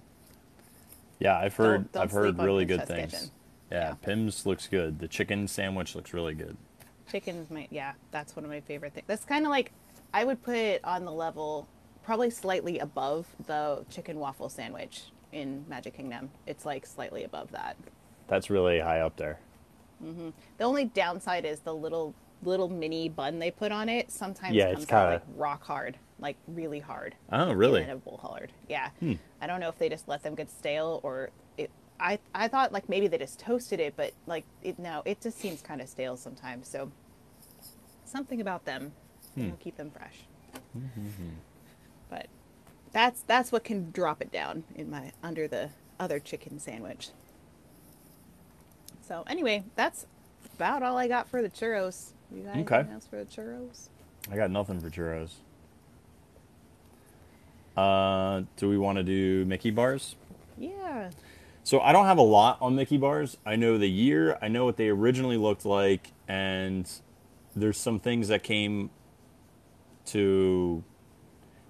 Speaker 1: Yeah, I've heard
Speaker 2: Don't- don't
Speaker 1: I've heard really
Speaker 2: Pim's
Speaker 1: good
Speaker 2: Test
Speaker 1: things.
Speaker 2: Kitchen.
Speaker 1: Yeah,
Speaker 2: Yeah.
Speaker 1: Pim's looks good. The chicken sandwich looks really good.
Speaker 2: chicken's my, yeah, that's one of my favorite things. That's kind of like, I would put it on the level, probably slightly above the chicken waffle sandwich in Magic Kingdom. It's like slightly above that.
Speaker 1: That's really high up there.
Speaker 2: The only downside is the little little mini bun they put on it sometimes
Speaker 1: Yeah,
Speaker 2: comes
Speaker 1: it's
Speaker 2: out
Speaker 1: kinda-
Speaker 2: like rock hard, like really hard.
Speaker 1: Oh, really?
Speaker 2: Inedible hard. Yeah.
Speaker 1: Hmm.
Speaker 2: I don't know if they just let them get stale or it. I I thought like maybe they just toasted it, but like it no, it just seems kind of stale sometimes. So something about them, you
Speaker 1: Hmm.
Speaker 2: know, keep them fresh. But that's that's what can drop it down in my under the other chicken sandwich. So anyway, that's about all I got for the churros. You got
Speaker 1: Okay.
Speaker 2: anything else for the churros?
Speaker 1: I got nothing for churros. Uh, do we want to do Mickey bars?
Speaker 2: Yeah.
Speaker 1: So I don't have a lot on Mickey bars. I know the year, I know what they originally looked like, and there's some things that came to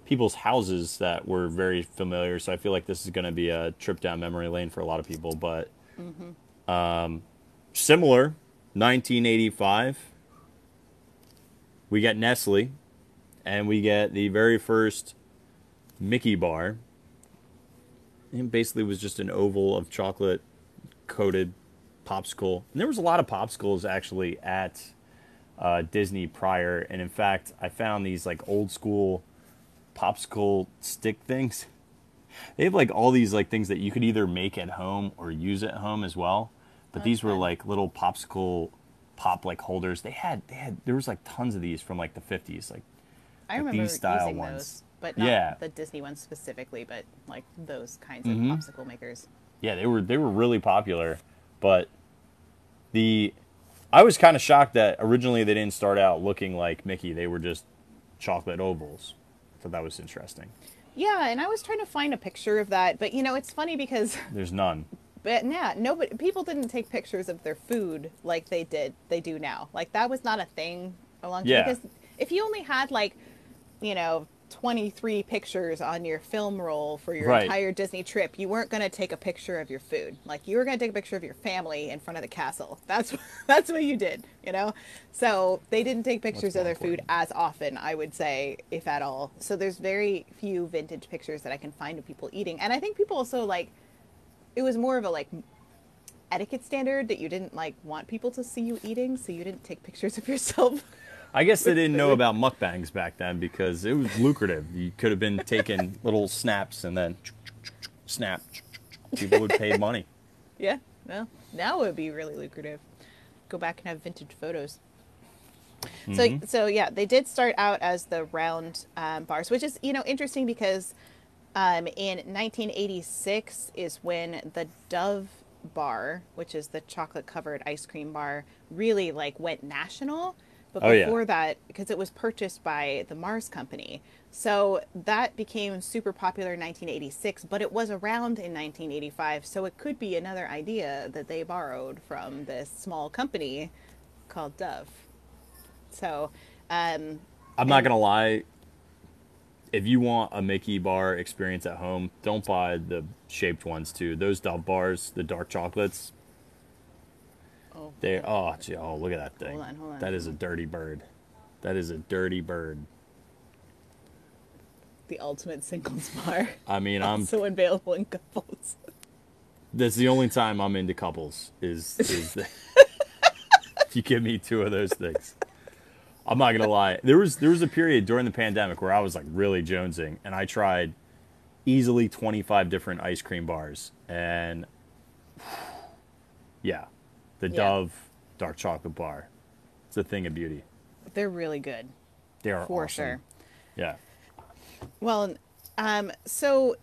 Speaker 1: people's houses that were very familiar. So I feel like this is going to be a trip down memory lane for a lot of people. But um, similar, 1985, we get Nestle, and we get the very first Mickey bar. It basically was just an oval of chocolate coated popsicle. And there was a lot of popsicles actually at uh, Disney prior. And in fact, I found these like old school popsicle stick things. They have like all these like things that you could either make at home or use at home as well. But these were
Speaker 2: fun.
Speaker 1: like little popsicle pop like holders. They had they had there was like tons of these from like the 50s. Like
Speaker 2: I
Speaker 1: Like
Speaker 2: remember
Speaker 1: these style
Speaker 2: using
Speaker 1: ones.
Speaker 2: those, but not
Speaker 1: Yeah.
Speaker 2: the Disney ones specifically, but like those kinds of
Speaker 1: Mhm.
Speaker 2: popsicle makers.
Speaker 1: Yeah, they were they were really popular, but the I was kind of shocked that originally they didn't start out looking like Mickey. They were just chocolate ovals. So that was interesting.
Speaker 2: Yeah, and I was trying to find a picture of that, but you know, it's funny because
Speaker 1: There's none.
Speaker 2: But yeah, nobody people didn't take pictures of their food like they did they do now. Like that was not a thing a long time
Speaker 1: Yeah.
Speaker 2: because if you only had like, you know, 23 pictures on your film roll for your
Speaker 1: Right.
Speaker 2: entire Disney trip, you weren't going to take a picture of your food. Like you were going to take a picture of your family in front of the castle. That's that's what you did, you know? So, they didn't take pictures of their food as often, I would say, if at all. So there's very few vintage pictures that I can find of people eating. And I think people also like it was more of a like etiquette standard that you didn't like want people to see you eating, so you didn't take pictures of yourself.
Speaker 1: I guess they didn't know about mukbangs back then because it was lucrative. You could have been taking little snaps and then snap. People would pay money.
Speaker 2: yeah, well, now it would be really lucrative. Go back and have vintage photos. So, so yeah, they did start out as the round um, bars, which is you know interesting because um, in 1986 is when the Dove bar, which is the chocolate covered ice cream bar, really like went national. But
Speaker 1: Oh, yeah.
Speaker 2: before that, because it was purchased by the Mars Company, so that became super popular in 1986. But it was around in 1985, so it could be another idea that they borrowed from this small company called Dove. So, um,
Speaker 1: I'm not gonna lie. If you want a Mickey bar experience at home, don't buy the shaped ones too. Those Dove bars, the dark chocolates,
Speaker 2: oh,
Speaker 1: they oh gee, oh look at that thing.
Speaker 2: Hold on, hold on.
Speaker 1: That is a dirty bird. That is a dirty bird.
Speaker 2: the ultimate singles bar.
Speaker 1: I mean, I'm
Speaker 2: so available in couples.
Speaker 1: that's the only time I'm into couples is is the, if you give me two of those things. I'm not gonna lie. There was there was a period during the pandemic where I was like really jonesing, and I tried easily 25 different ice cream bars, and yeah, the
Speaker 2: Yeah.
Speaker 1: Dove dark chocolate bar. It's a thing of beauty.
Speaker 2: They're really good,
Speaker 1: They are
Speaker 2: for
Speaker 1: awesome.
Speaker 2: sure.
Speaker 1: Yeah.
Speaker 2: Well, um, so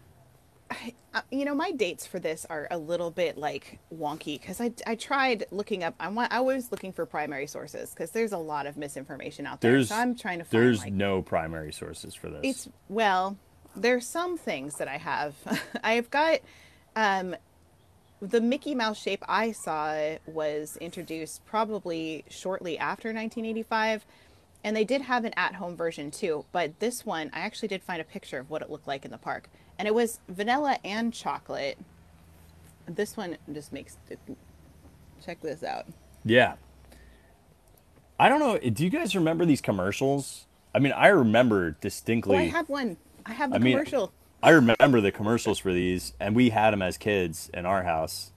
Speaker 2: I, you know, my dates for this are a little bit like wonky because I, I tried looking up. I want I was looking for primary sources because there's a lot of misinformation out there.
Speaker 1: There's
Speaker 2: so I'm trying to find
Speaker 1: there's
Speaker 2: like
Speaker 1: no primary sources for this.
Speaker 2: it's well, there's some things that I have. I've got um, the Mickey Mouse shape I saw was introduced probably shortly after 1985, and they did have an at-home version too. But this one, I actually did find a picture of what it looked like in the park, and it was vanilla and chocolate. This one just makes. Check this out.
Speaker 1: Yeah. I don't know. Do you guys remember these commercials? I mean, I remember
Speaker 2: Oh,
Speaker 1: distinctly.
Speaker 2: I have one. I have the
Speaker 1: I mean-
Speaker 2: commercial.
Speaker 1: I remember the commercials for these, and we had them as kids in our house.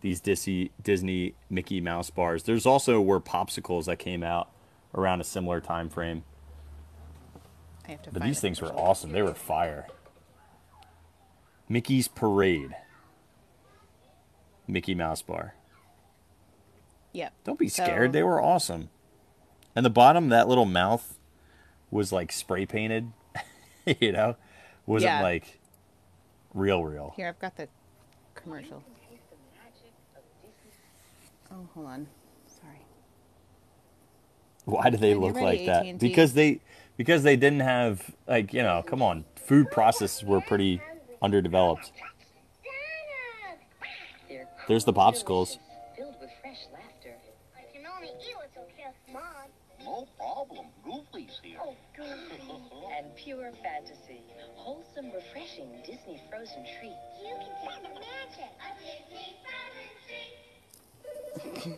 Speaker 1: These Disney Disney Mickey Mouse bars. There's also were popsicles that came out around a similar time frame.
Speaker 2: I have to
Speaker 1: But
Speaker 2: find
Speaker 1: these
Speaker 2: the
Speaker 1: things were awesome. They were fire. Mickey's Parade. Mickey Mouse Bar.
Speaker 2: Yep.
Speaker 1: Don't be
Speaker 2: So-
Speaker 1: scared. They were awesome. And the bottom, that little mouth was like spray painted. you know? Wasn't
Speaker 2: Yeah.
Speaker 1: like real, real.
Speaker 2: Here, I've got the commercial. Oh, hold on. Sorry.
Speaker 1: Why do they look like that? Because they because they didn't have like, you know, come on. Food processes were pretty underdeveloped. There's the popsicles.
Speaker 3: filled with fresh laughter.
Speaker 4: I can only eat what's okay with Mom.
Speaker 5: No problem. Goofy's here.
Speaker 4: Oh, Goofy.
Speaker 3: And pure fantasy. Wholesome, refreshing Disney frozen treat.
Speaker 4: You can tell the magic.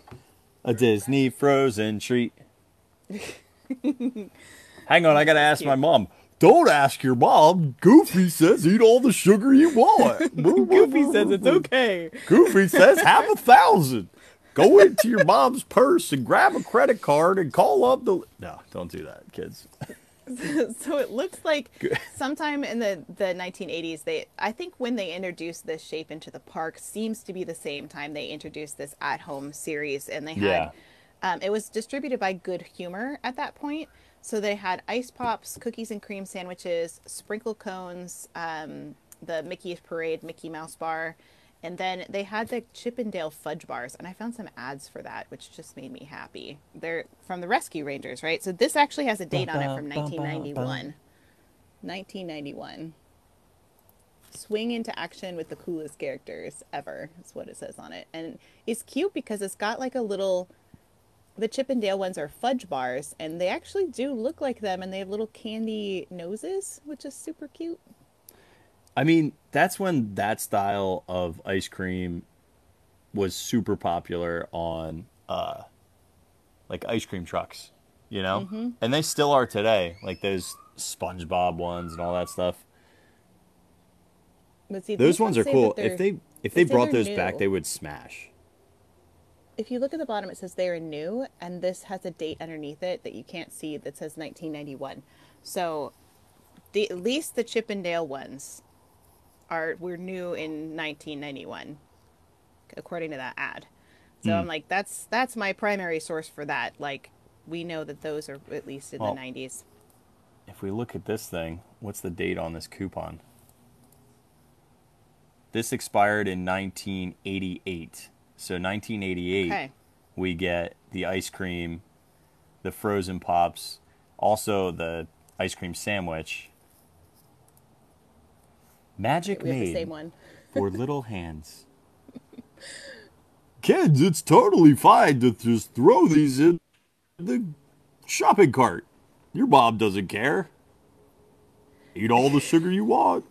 Speaker 4: A Disney frozen treat.
Speaker 1: A Disney frozen treat. Hang on, I gotta ask my mom. Don't ask your mom. Goofy says eat all the sugar you want.
Speaker 2: Goofy says it's okay.
Speaker 1: Goofy says have a thousand. Go into your mom's purse and grab a credit card and call up the. No, don't do that, kids.
Speaker 2: so it looks like sometime in the, the 1980s they i think when they introduced this shape into the park seems to be the same time they introduced this at home series and they had
Speaker 1: Yeah.
Speaker 2: um, it was distributed by good humor at that point so they had ice pops cookies and cream sandwiches sprinkle cones um, the mickey's parade mickey mouse bar and then they had the chippendale fudge bars and i found some ads for that which just made me happy. They're from the rescue rangers right? So this actually has a date on it from 1991 1991 swing into action with the coolest characters ever is what it says on it. And it's cute because it's got like a little the chip and dale ones are fudge bars and they actually do look like them and they have little candy noses which is super cute
Speaker 1: I mean, that's when that style of ice cream was super popular on uh like ice cream trucks, you know? And they still are today, like those SpongeBob ones and all that stuff.
Speaker 2: but see,
Speaker 1: Those ones are cool. If they if they brought
Speaker 2: they're
Speaker 1: those back, they would smash.
Speaker 2: If you look at the bottom it says they're new and this has a date underneath it that you can't see that says 1991 so the, at least the Chippendale ones are were new in 1991 according to that ad so
Speaker 1: Hmm.
Speaker 2: i'm like that's that's my primary source for that like we know that those are at least in
Speaker 1: Well-
Speaker 2: the 90s
Speaker 1: If we look at this thing, what's the date on this coupon? This expired in 1988. So 1988,
Speaker 2: okay
Speaker 1: we get the ice cream, the frozen pops, also the ice cream sandwich. Magic
Speaker 2: we have the
Speaker 1: made for little hands. Kids, it's totally fine to just throw these in the shopping cart. Your mom doesn't care. Eat all the sugar you want.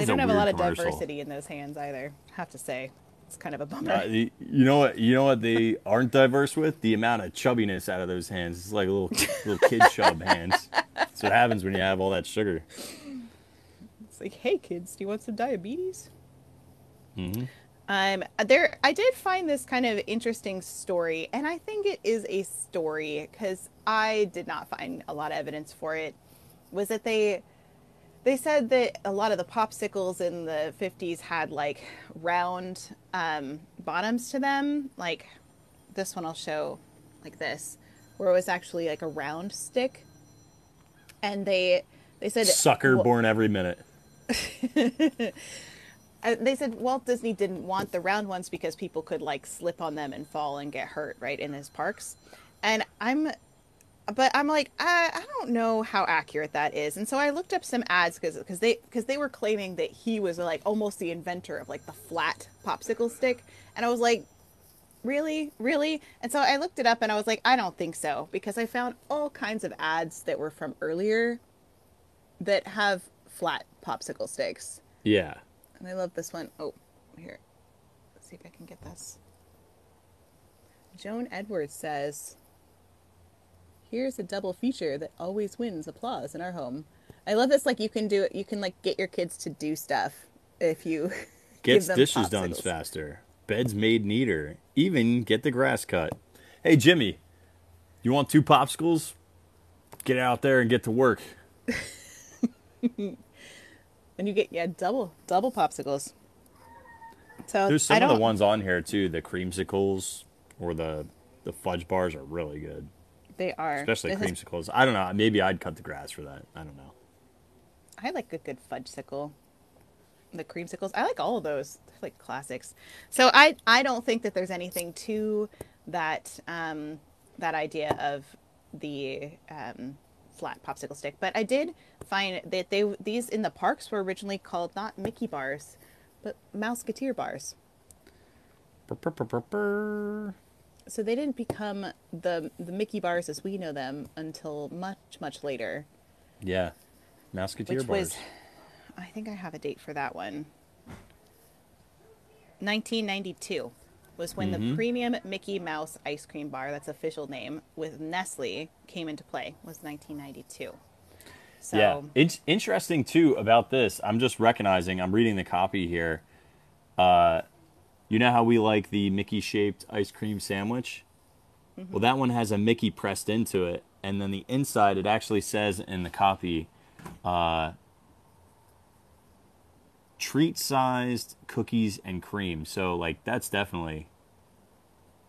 Speaker 2: They don't have a lot of
Speaker 1: commercial.
Speaker 2: diversity in those hands either have to say it's kind of a bummer
Speaker 1: Uh, the- you know what? You know what they aren't diverse with the amount of chubbiness out of those hands. It's like little little kid chub hands. That's what happens when you have all that sugar.
Speaker 2: It's like, hey kids, do you want some diabetes?
Speaker 1: Mhm.
Speaker 2: Um, there, I did find this kind of interesting story, and I think it is a story because I did not find a lot of evidence for it. Was that they they said that a lot of the popsicles in the 50s had like round um, bottoms to them like this one i'll show like this where it was actually like a round stick and they they said
Speaker 1: Sucker
Speaker 2: well-
Speaker 1: born every minute.
Speaker 2: uh, they said Walt Disney didn't want the round ones because people could like slip on them and fall and get hurt right in his parks. And I'm but I'm like I, I don't know how accurate that is. And so I looked up some ads cuz cuz they cuz they were claiming that he was like almost the inventor of like the flat popsicle stick and I was like really really and so i looked it up and i was like i don't think so because i found all kinds of ads that were from earlier that have flat popsicle sticks
Speaker 1: Yeah.
Speaker 2: and I love this one. Oh, here. Let's see if I can get this. Joan Edwards says, Here's a double feature that always wins applause in our home. I love this. Like, you can do it, you can, like, get your kids to do stuff if you
Speaker 1: Gets
Speaker 2: them
Speaker 1: dishes done faster. Beds made neater. Even get the grass cut. Hey Jimmy, you want two popsicles? Get out there and get to work.
Speaker 2: And you get yeah double double popsicles. So
Speaker 1: There's some of the ones on here too. The creamsicles or the the fudge bars are really good,
Speaker 2: they are
Speaker 1: especially
Speaker 2: This is-
Speaker 1: creamsicles. I don't know. Maybe I'd cut the grass for that. I don't know.
Speaker 2: I like a good fudge sickle. The creamsicles. I like all of those. They're like classics. So I I don't think that there's anything to that um that idea of the um flat popsicle stick. But I did find that they these in the parks were originally called not Mickey bars, but Mouseketeer bars.
Speaker 1: Brr, brr, brr.
Speaker 2: So they didn't become the the Mickey bars as we know them until much much later.
Speaker 1: Yeah, Mouseketeer
Speaker 2: which
Speaker 1: bars.
Speaker 2: was I think I have a date for that one. 1992 was when
Speaker 1: Mm-hmm.
Speaker 2: the premium Mickey Mouse ice cream bar, that's official name, with Nestle came into play. Was 1992. So
Speaker 1: Yeah, it's interesting too about this. I'm just recognizing. I'm reading the copy here. Uh, you know how we like the Mickey shaped ice cream sandwich?
Speaker 2: Mm-hmm.
Speaker 1: Well, that one has a Mickey pressed into it, and then the inside it actually says in the copy, uh, treat sized cookies and cream. So like that's definitely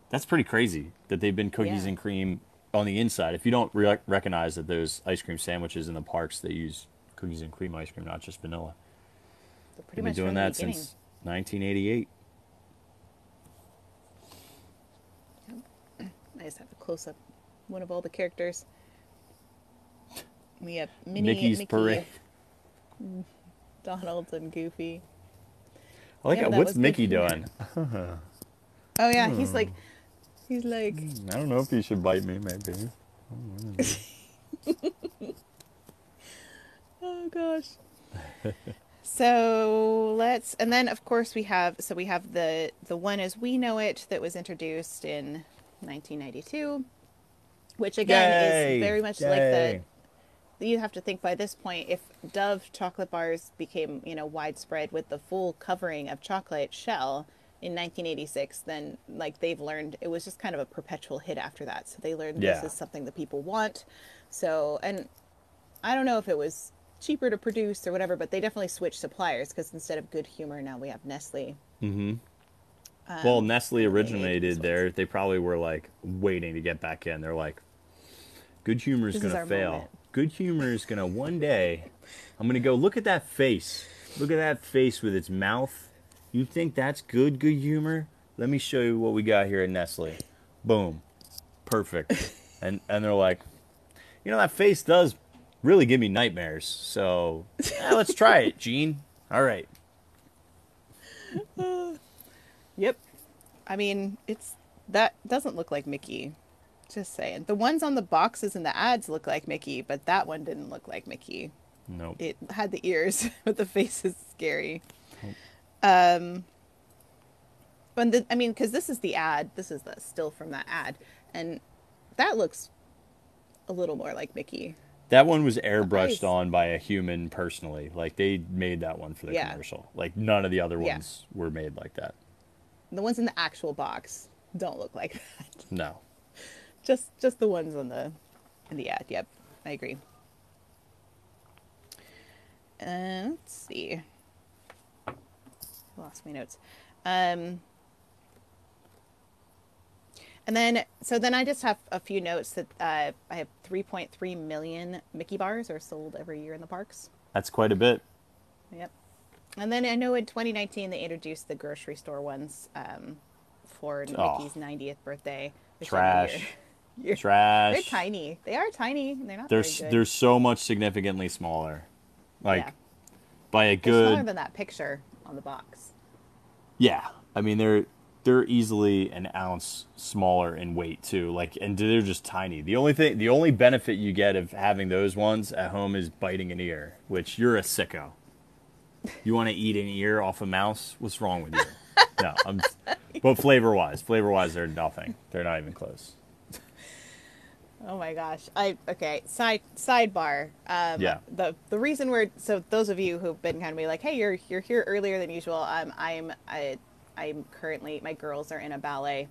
Speaker 1: that's pretty crazy that they've been cookies
Speaker 2: Yeah.
Speaker 1: and cream on the inside. If you don't re- recognize that those ice cream sandwiches in the parks they use cookies and cream ice cream, not just vanilla. They've been doing that since 1988.
Speaker 2: I just have a close up one of all the characters. We have Minnie,
Speaker 1: Mickey's
Speaker 2: Mickey,
Speaker 1: parade.
Speaker 2: Donald, and Goofy.
Speaker 1: I like
Speaker 2: Yeah, that
Speaker 1: What's Mickey doing?
Speaker 2: Oh yeah, he's
Speaker 1: Hmm.
Speaker 2: like, he's like,
Speaker 1: I don't know if he should bite me. Maybe.
Speaker 2: Oh gosh. so let's and then of course we have so we have the the one as we know it that was introduced in 1992 which again
Speaker 1: Yay!
Speaker 2: is very much like
Speaker 1: Yay.
Speaker 2: the you have to think by this point if Dove chocolate bars became you know widespread with the full covering of chocolate shell in 1986 then like they've learned it was just kind of a perpetual hit after that so they learned
Speaker 1: Yeah.
Speaker 2: this is something that people want so and I don't know if it was cheaper to produce or whatever, but they definitely switched suppliers because instead of Good Humor, now we have Nestle. Mm-hmm.
Speaker 1: Well, Nestle originated there. They probably were like waiting to get back in. They're like, good humor is gonna fail.
Speaker 2: moment.
Speaker 1: Good humor is gonna one day. I'm gonna go look at that face. Look at that face with its mouth. You think that's good, good humor? Let me show you what we got here at Nestle. Boom, perfect. and and they're like, you know that face does really give me nightmares. So yeah, let's try it, Gene. All right.
Speaker 2: Yep. I mean, it's that doesn't look like Mickey. Just saying. The ones on the boxes and the ads look like Mickey, but that one didn't look like Mickey.
Speaker 1: Nope.
Speaker 2: It had the ears, but the face is scary. Um, but the, I mean, because this is the ad. This is the still from that ad, and that looks a little more like Mickey.
Speaker 1: That one was airbrushed on by a human personally. Like they made that one for the
Speaker 2: Yeah.
Speaker 1: commercial. Like none of the other
Speaker 2: Yeah.
Speaker 1: ones were made like that.
Speaker 2: The ones in the actual box don't look like that.
Speaker 1: No.
Speaker 2: just just the ones on the in the ad. Yep, I agree. Uh, let's see. Lost my notes. Um, and then so then I just have a few notes that uh, I have 3.3 million Mickey bars are sold every year in the parks.
Speaker 1: That's quite a bit.
Speaker 2: Yep. And then I know in 2019 they introduced the grocery store ones um, for
Speaker 1: Oh.
Speaker 2: Mickey's 90th birthday.
Speaker 1: Trash.
Speaker 2: year-
Speaker 1: Trash.
Speaker 2: They're tiny. They are tiny. They're not
Speaker 1: They're
Speaker 2: good.
Speaker 1: they're so much significantly smaller. Like
Speaker 2: Yeah.
Speaker 1: by a good.
Speaker 2: They're smaller than that picture on the box.
Speaker 1: Yeah. I mean they're they're easily an ounce smaller in weight too. Like and they're just tiny. The only thing the only benefit you get of having those ones at home is biting an ear, which you're a sicko. You want to eat an ear off a mouse? What's wrong with you? no, I'm but flavor wise, flavor wise they're nothing. They're not even close.
Speaker 2: Oh my gosh. I okay. Side sidebar. Um,
Speaker 1: Yeah.
Speaker 2: The the reason we're so those of you who've been kind of be like, hey, you're you're here earlier than usual. Um, I'm I I'm currently my girls are in a ballet,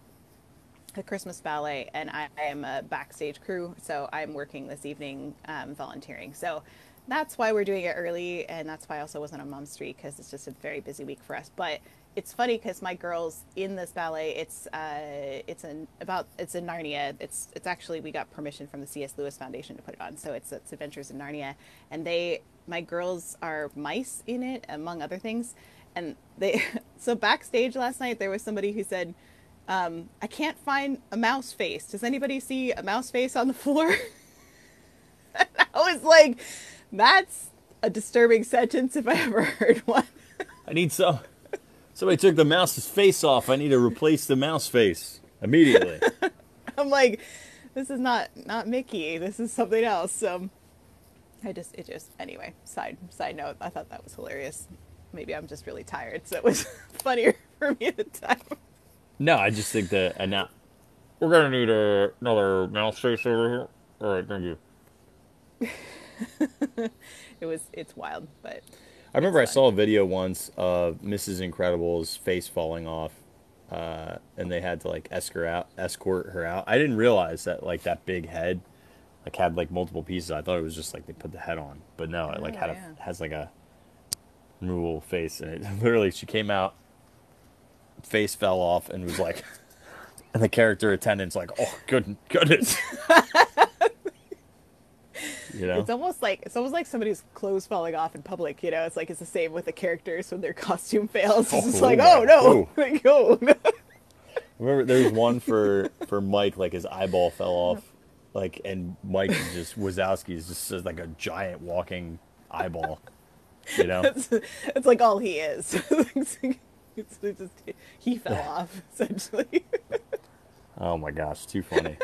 Speaker 2: a Christmas ballet, and I, I am a backstage crew, so I'm working this evening um, volunteering. So that's why we're doing it early, and that's why I also wasn't on Mom Street because it's just a very busy week for us. But it's funny because my girls in this ballet, it's uh, it's an about it's in Narnia. It's it's actually we got permission from the C.S. Lewis Foundation to put it on, so it's it's Adventures in Narnia, and they my girls are mice in it among other things, and they so backstage last night there was somebody who said um, I can't find a mouse face. Does anybody see a mouse face on the floor? I was like, that's a disturbing sentence if I ever heard one.
Speaker 1: I need some. Somebody took the mouse's face off. I need to replace the mouse face immediately.
Speaker 2: I'm like, this is not not Mickey. This is something else. So I just it just anyway. Side side note. I thought that was hilarious. Maybe I'm just really tired, so it was funnier for me at the time.
Speaker 1: no, I just think that and now we're gonna need a, another mouse face over here. All right, thank you.
Speaker 2: It was it's wild, but
Speaker 1: I remember I saw a video once of Mrs. Incredible's face falling off, uh, and they had to like escort out, escort her out. I didn't realize that like that big head, like had like multiple pieces. I thought it was just like they put the head on, but no, it like
Speaker 2: Oh,
Speaker 1: had
Speaker 2: yeah.
Speaker 1: a has like a removable face, and it literally she came out, face fell off, and was like, and the character attendant's like, oh good goodness, you know.
Speaker 2: It's almost like it's almost like somebody's clothes falling off in public. You know, it's like it's the same with the characters when their costume fails. It's just
Speaker 1: Oh,
Speaker 2: like, oh no, like oh.
Speaker 1: Remember, there was one for for Mike, like his eyeball fell off, like, and Mike just Wazowski is just like a giant walking eyeball, you know.
Speaker 2: it's, it's like all he is. it's, it's just he fell off essentially.
Speaker 1: Oh my gosh, too funny.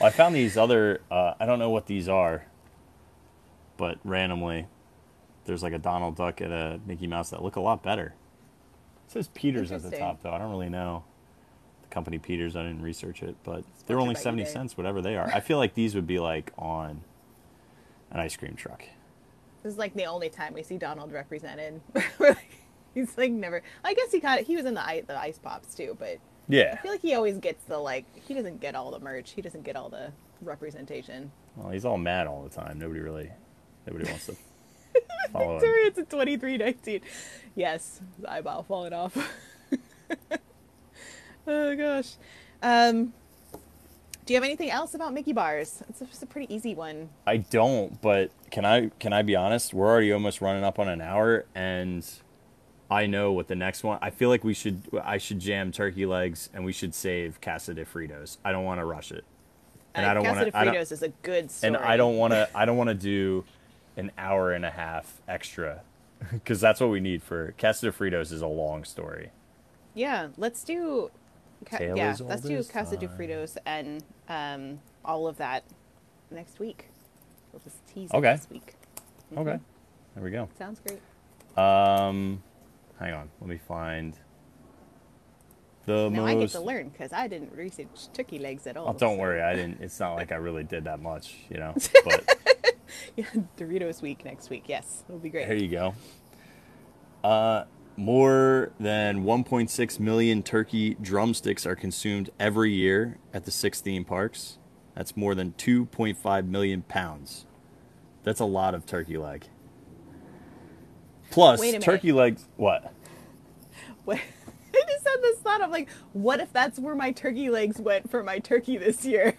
Speaker 1: I found these other. Uh, I don't know what these are, but randomly, there's like a Donald Duck and a Mickey Mouse that look a lot better. It says Peters at the top, though. I don't really know the company Peters. I didn't research it, but they're only seventy
Speaker 2: eBay.
Speaker 1: cents, whatever they are. I feel like these would be like on an ice cream truck.
Speaker 2: This is like the only time we see Donald represented. He's like never. I guess he got he was in the ice, the ice pops too, but I feel like he always gets the like he doesn't get all the merch. He doesn't get all the representation.
Speaker 1: Well, he's all mad all the time. Nobody really, nobody wants to follow him.
Speaker 2: Victoria's at twenty three nineteen. Yes, the eyeball falling off. oh gosh. Um, do you have anything else about Mickey bars? It's just a pretty easy one.
Speaker 1: I don't, but can I can I be honest? We're already almost running up on an hour, and I know what the next one. I feel like we should. I should jam turkey legs, and we should save Casa de Fritos. I don't want to rush it, and
Speaker 2: Uh,
Speaker 1: I don't
Speaker 2: Casa
Speaker 1: want
Speaker 2: de
Speaker 1: to.
Speaker 2: Fritos is a good story.
Speaker 1: And I don't want to. I don't want to do an hour and a half extra, because that's what we need for Casa de Fritos. Is a long story.
Speaker 2: Yeah, let's do. Ca- yeah, let's do
Speaker 1: as
Speaker 2: Casa de. Fritos and um, all of that next week. We'll just tease
Speaker 1: Okay.
Speaker 2: it this week.
Speaker 1: Okay, there we go.
Speaker 2: Sounds great.
Speaker 1: Um, hang on. Let me find the
Speaker 2: Now
Speaker 1: most.
Speaker 2: I get to learn because I didn't research turkey legs at all.
Speaker 1: Oh, don't
Speaker 2: so-
Speaker 1: worry. I didn't. It's not like I really did that much, you know. But
Speaker 2: Yeah, Doritos week next week. Yes, it'll be great.
Speaker 1: here you go. Uh, more than 1.6 million turkey drumsticks are consumed every year at the six theme parks. That's more than 2.5 million pounds. That's a lot of turkey leg. Plus, turkey legs. What?
Speaker 2: What- I just had this thought of like, what if that's where my turkey legs went for my turkey this year?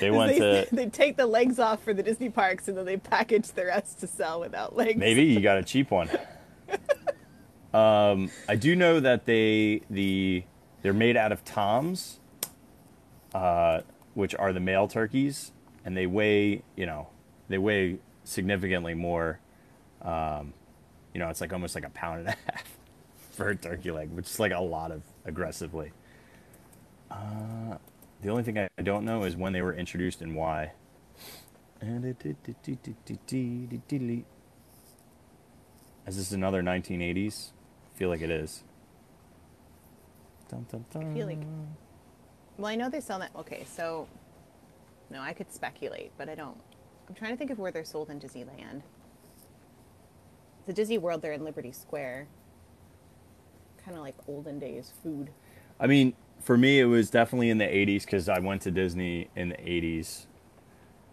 Speaker 1: They went
Speaker 2: they,
Speaker 1: to.
Speaker 2: they take the legs off for the Disney parks and then they package the rest to sell without legs.
Speaker 1: Maybe you got a cheap one. um, I do know that they the they're made out of toms, uh, which are the male turkeys, and they weigh you know they weigh significantly more. Um, you know, it's like almost like a pound and a half for a turkey leg, which is like a lot of aggressively. Uh, the only thing I don't know is when they were introduced and why. Is this another 1980s? I feel like it is. Dun, dun,
Speaker 2: I feel like. Well, I know they sell that. Okay, so. No, I could speculate, but I don't. I'm trying to think of where they're sold in Disneyland. The Disney World, they're in Liberty Square. Kind of like olden days food.
Speaker 1: I mean, for me, it was definitely in the '80s because I went to Disney in the '80s.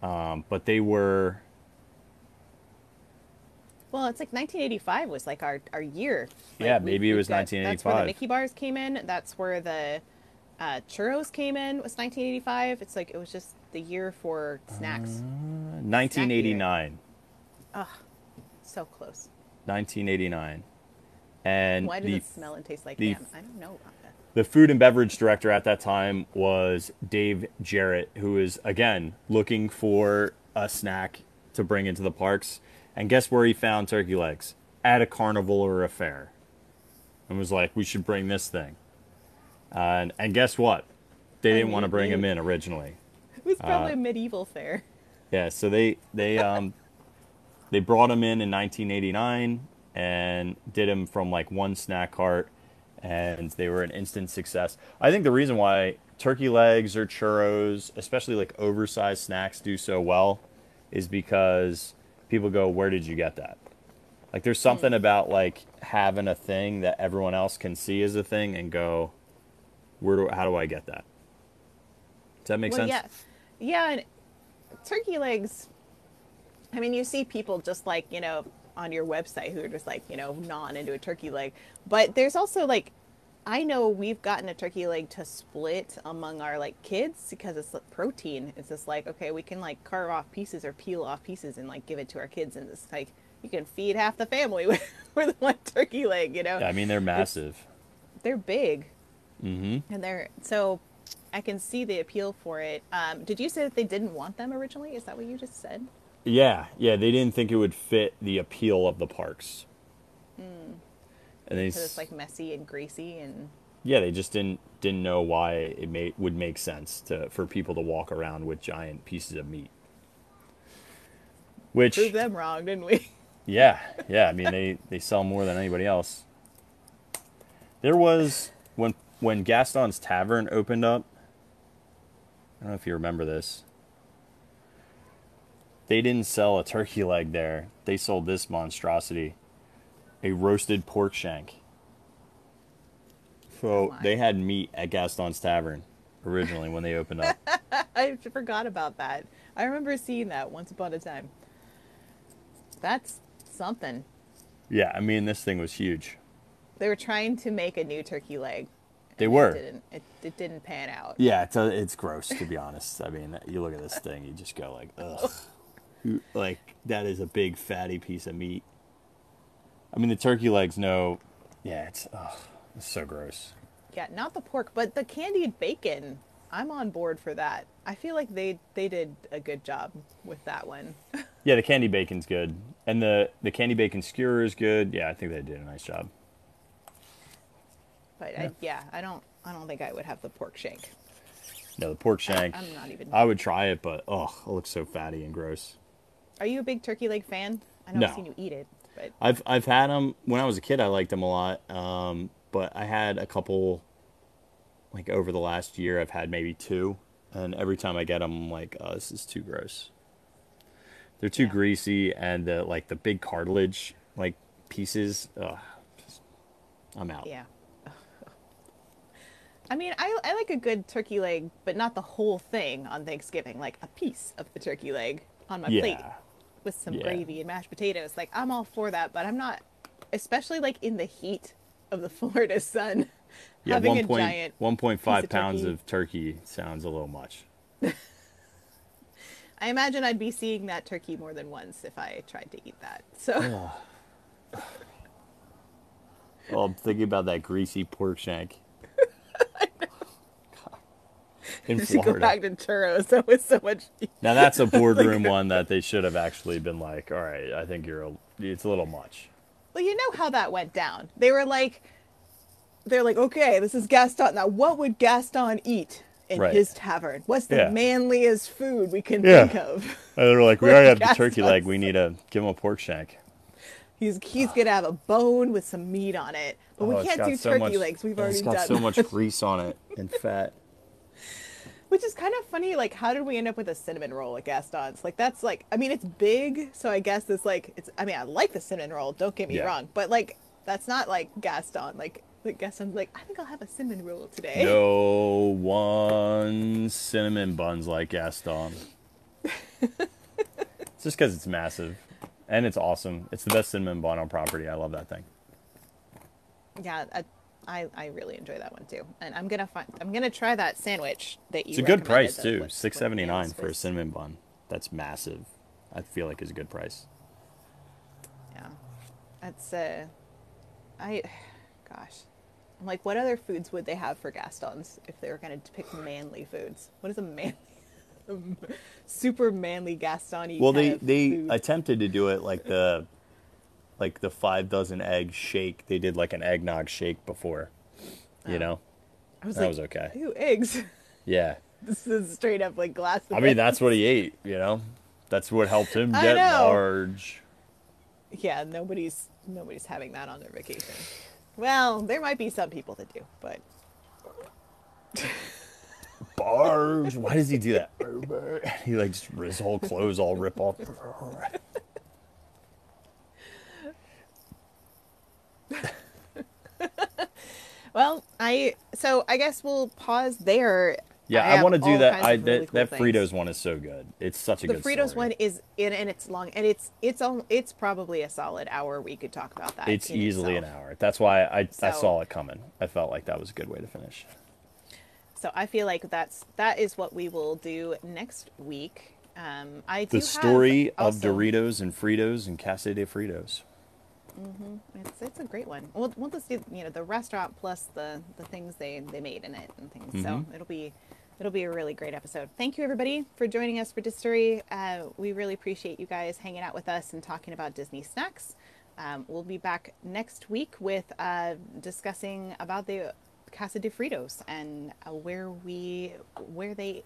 Speaker 1: Um, but they were
Speaker 2: Well, it's like 1985 was like our, our year. Like,
Speaker 1: Yeah, maybe it was
Speaker 2: got- That's where the
Speaker 1: 1985.
Speaker 2: Mickey bars came in. That's where the uh, churros came in. Was 1985. It's like it was just the year for snacks.
Speaker 1: Uh, 1989.
Speaker 2: so close.
Speaker 1: 1989. And
Speaker 2: Why does
Speaker 1: the
Speaker 2: it smell and taste like
Speaker 1: the-
Speaker 2: ham? I don't know about that.
Speaker 1: the food and beverage director at that time was Dave Jarrett, who is again looking for a snack to bring into the parks. And guess where he found turkey legs? At a carnival or a fair. And was like, we should bring this thing. and and guess what? They didn't want to
Speaker 2: mean,
Speaker 1: bring him in originally.
Speaker 2: It was probably
Speaker 1: Uh,
Speaker 2: a medieval fair.
Speaker 1: Yeah, so they they um they brought him in in 1989 and did him from like one snack cart, and they were an instant success. I think the reason why turkey legs or churros, especially like oversized snacks, do so well, is because people go, "Where did you get that?" Like, there's something mm. about like having a thing that everyone else can see as a thing and go, "Where do? How do I get that?" Does that make
Speaker 2: well,
Speaker 1: sense?
Speaker 2: yeah, yeah, and turkey legs. I mean, you see people just like you know on your website who are just like you know gnawing into a turkey leg, but there's also like I know we've gotten a turkey leg to split among our like kids because it's like protein. It's just like okay, we can like carve off pieces or peel off pieces and like give it to our kids, and it's like you can feed half the family with, with one turkey leg. You know,
Speaker 1: Yeah, I mean they're massive.
Speaker 2: they're big
Speaker 1: Mm-hmm.
Speaker 2: and they're so I can see the appeal for it. Um, did you say that they didn't want them originally? Is that what you just said?
Speaker 1: Yeah, yeah, they didn't think it would fit the appeal of the parks. And they,
Speaker 2: it's like messy and greasy and
Speaker 1: yeah, they just didn't didn't know why it made would make sense to for people to walk around with giant pieces of meat. Which,
Speaker 2: proved them wrong, didn't we?
Speaker 1: yeah, yeah, I mean they they sell more than anybody else. There was when when Gaston's Tavern opened up. I don't know if you remember this. They didn't sell a turkey leg there. They sold this monstrosity, a roasted pork shank. So
Speaker 2: Oh
Speaker 1: they had meat at Gaston's Tavern originally when they opened up.
Speaker 2: I forgot about that. I remember seeing that once upon a time. That's something.
Speaker 1: yeah, I mean this thing was huge.
Speaker 2: They were trying to make a new turkey leg.
Speaker 1: They were.
Speaker 2: It didn't, it, it didn't pan out.
Speaker 1: Yeah, it's a, it's gross to be honest. I mean, you look at this thing, you just go like, ugh, You- like that is a big fatty piece of meat. I mean, the turkey legs, no, yeah, it's ugh, it's so gross.
Speaker 2: Yeah, not the pork, but the candied bacon. I'm on board for that. I feel like they they did a good job with that one.
Speaker 1: Yeah, the candy bacon's good, and the the candy bacon skewer is good. Yeah, I think they did a nice job.
Speaker 2: But I, yeah, I don't I don't think I would have the pork shank.
Speaker 1: No, the pork shank,
Speaker 2: I'm not even.
Speaker 1: I would try it, but ugh, it looks so fatty and gross.
Speaker 2: Are you a big turkey leg fan? I know
Speaker 1: No.
Speaker 2: I've seen you eat it, but
Speaker 1: I've I've had them when I was a kid. I liked them a lot, um, but I had a couple. Like over the last year, I've had maybe two, and every time I get them, I'm like, "Oh, this is too gross." They're too
Speaker 2: Yeah.
Speaker 1: greasy, and the like the big cartilage like pieces. Ugh, I'm out.
Speaker 2: yeah. I mean, I, I like a good turkey leg, but not the whole thing on Thanksgiving. Like a piece of the turkey leg on my plate
Speaker 1: Yeah.
Speaker 2: With some
Speaker 1: Yeah.
Speaker 2: gravy and mashed potatoes. Like I'm all for that, but I'm not, especially like in the heat of the Florida sun.
Speaker 1: Yeah,
Speaker 2: having
Speaker 1: one
Speaker 2: a
Speaker 1: point
Speaker 2: giant
Speaker 1: one point
Speaker 2: piece
Speaker 1: five
Speaker 2: of
Speaker 1: pounds
Speaker 2: turkey.
Speaker 1: of turkey sounds a little much.
Speaker 2: I imagine I'd be seeing that turkey more than once if I tried to eat that. So
Speaker 1: Well, I'm thinking about that greasy pork shank. In
Speaker 2: to go back to churros, that was so much.
Speaker 1: Now that's a boardroom one that they should have actually been like, all right, I think you're a, it's a little much.
Speaker 2: Well, you know how that went down. They were like, they're like, okay, this is Gaston. Now, what would Gaston eat in
Speaker 1: Right.
Speaker 2: his tavern? What's the
Speaker 1: Yeah.
Speaker 2: manliest food we can
Speaker 1: Yeah.
Speaker 2: think of?
Speaker 1: And they were like, we already have the turkey leg. We need to give him a pork shank.
Speaker 2: He's he's gonna have a bone with some meat on it, but
Speaker 1: Oh,
Speaker 2: we can't do
Speaker 1: so
Speaker 2: turkey
Speaker 1: much-
Speaker 2: legs. We've
Speaker 1: and
Speaker 2: already
Speaker 1: It's got
Speaker 2: done.
Speaker 1: so much grease on it and fat.
Speaker 2: Which is kind of funny. Like, how did we end up with a cinnamon roll at Gaston's? Like, that's like, I mean, it's big, so I guess it's like, it's. I mean, I like the cinnamon roll. Don't get me
Speaker 1: Yeah.
Speaker 2: wrong, but like, that's not like Gaston. Like, Like Gaston's like, I think I'll have a cinnamon roll today.
Speaker 1: No one cinnamon buns like Gaston. it's just because it's massive, and it's awesome. It's the best cinnamon bun on property. I love that thing.
Speaker 2: Yeah, I, I, really enjoy that one too. And I'm gonna find, I'm gonna try that sandwich that you.
Speaker 1: It's a good price too. Six seventy nine for a cinnamon bun. That's massive. I feel like is a good price.
Speaker 2: Yeah, that's uh, I, gosh, I'm like, what other foods would they have for Gaston's if they were gonna pick manly foods? What is a manly, super manly Gaston?
Speaker 1: Well, they they attempted to do it like the like the five dozen egg shake. They did like an eggnog shake before. You
Speaker 2: Oh.
Speaker 1: know,
Speaker 2: I was
Speaker 1: that
Speaker 2: like,
Speaker 1: was okay.
Speaker 2: Ew, eggs.
Speaker 1: Yeah.
Speaker 2: this is straight up like glass. of
Speaker 1: I mean,
Speaker 2: eggs.
Speaker 1: that's what he ate. You know, that's what helped him get large.
Speaker 2: Yeah, nobody's nobody's having that on their vacation. Well, there might be some people that do, but
Speaker 1: Barge. Why does he do that? he like just his whole clothes all rip off.
Speaker 2: well, I so I guess we'll pause there.
Speaker 1: Yeah, I,
Speaker 2: have
Speaker 1: want to do that. I
Speaker 2: really
Speaker 1: that,
Speaker 2: cool
Speaker 1: that
Speaker 2: things.
Speaker 1: Fritos one is so good. It's such a
Speaker 2: The
Speaker 1: good
Speaker 2: Fritos
Speaker 1: story.
Speaker 2: one is in and it's long and it's it's it's probably a solid hour. We could talk about that.
Speaker 1: It's easily
Speaker 2: itself.
Speaker 1: an hour. That's why I I saw it coming. I felt like that was a good way to finish.
Speaker 2: So I feel like that's that is what we will do next week. Um, I do
Speaker 1: The story of
Speaker 2: also-
Speaker 1: Doritos and Fritos and Casa de Fritos.
Speaker 2: It's it's a great one. We'll we'll just do you know the restaurant plus the the things they they made in it and things. So
Speaker 1: Mhm.
Speaker 2: it'll be it'll be a really great episode. Thank you everybody for joining us for Distory. Uh, we really appreciate you guys hanging out with us and talking about Disney snacks. Um, we'll be back next week with uh, discussing about the Casa de Fritos and uh, where we where they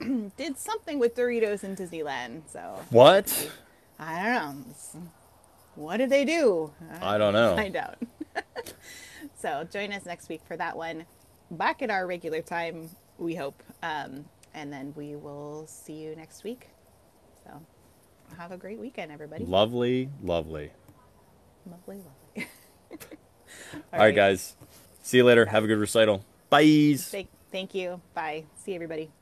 Speaker 2: did something with Doritos in Disneyland. So
Speaker 1: What?
Speaker 2: I don't know. It's- What did they do?
Speaker 1: I don't know.
Speaker 2: Find out. so join us next week for that one. Back at our regular time, we hope. Um, and then we will see you next week. So have a great weekend, everybody.
Speaker 1: Lovely, lovely.
Speaker 2: lovely, lovely.
Speaker 1: All right, guys. See you later. Have a good recital. Bye.
Speaker 2: Thank, thank you. Bye. See everybody.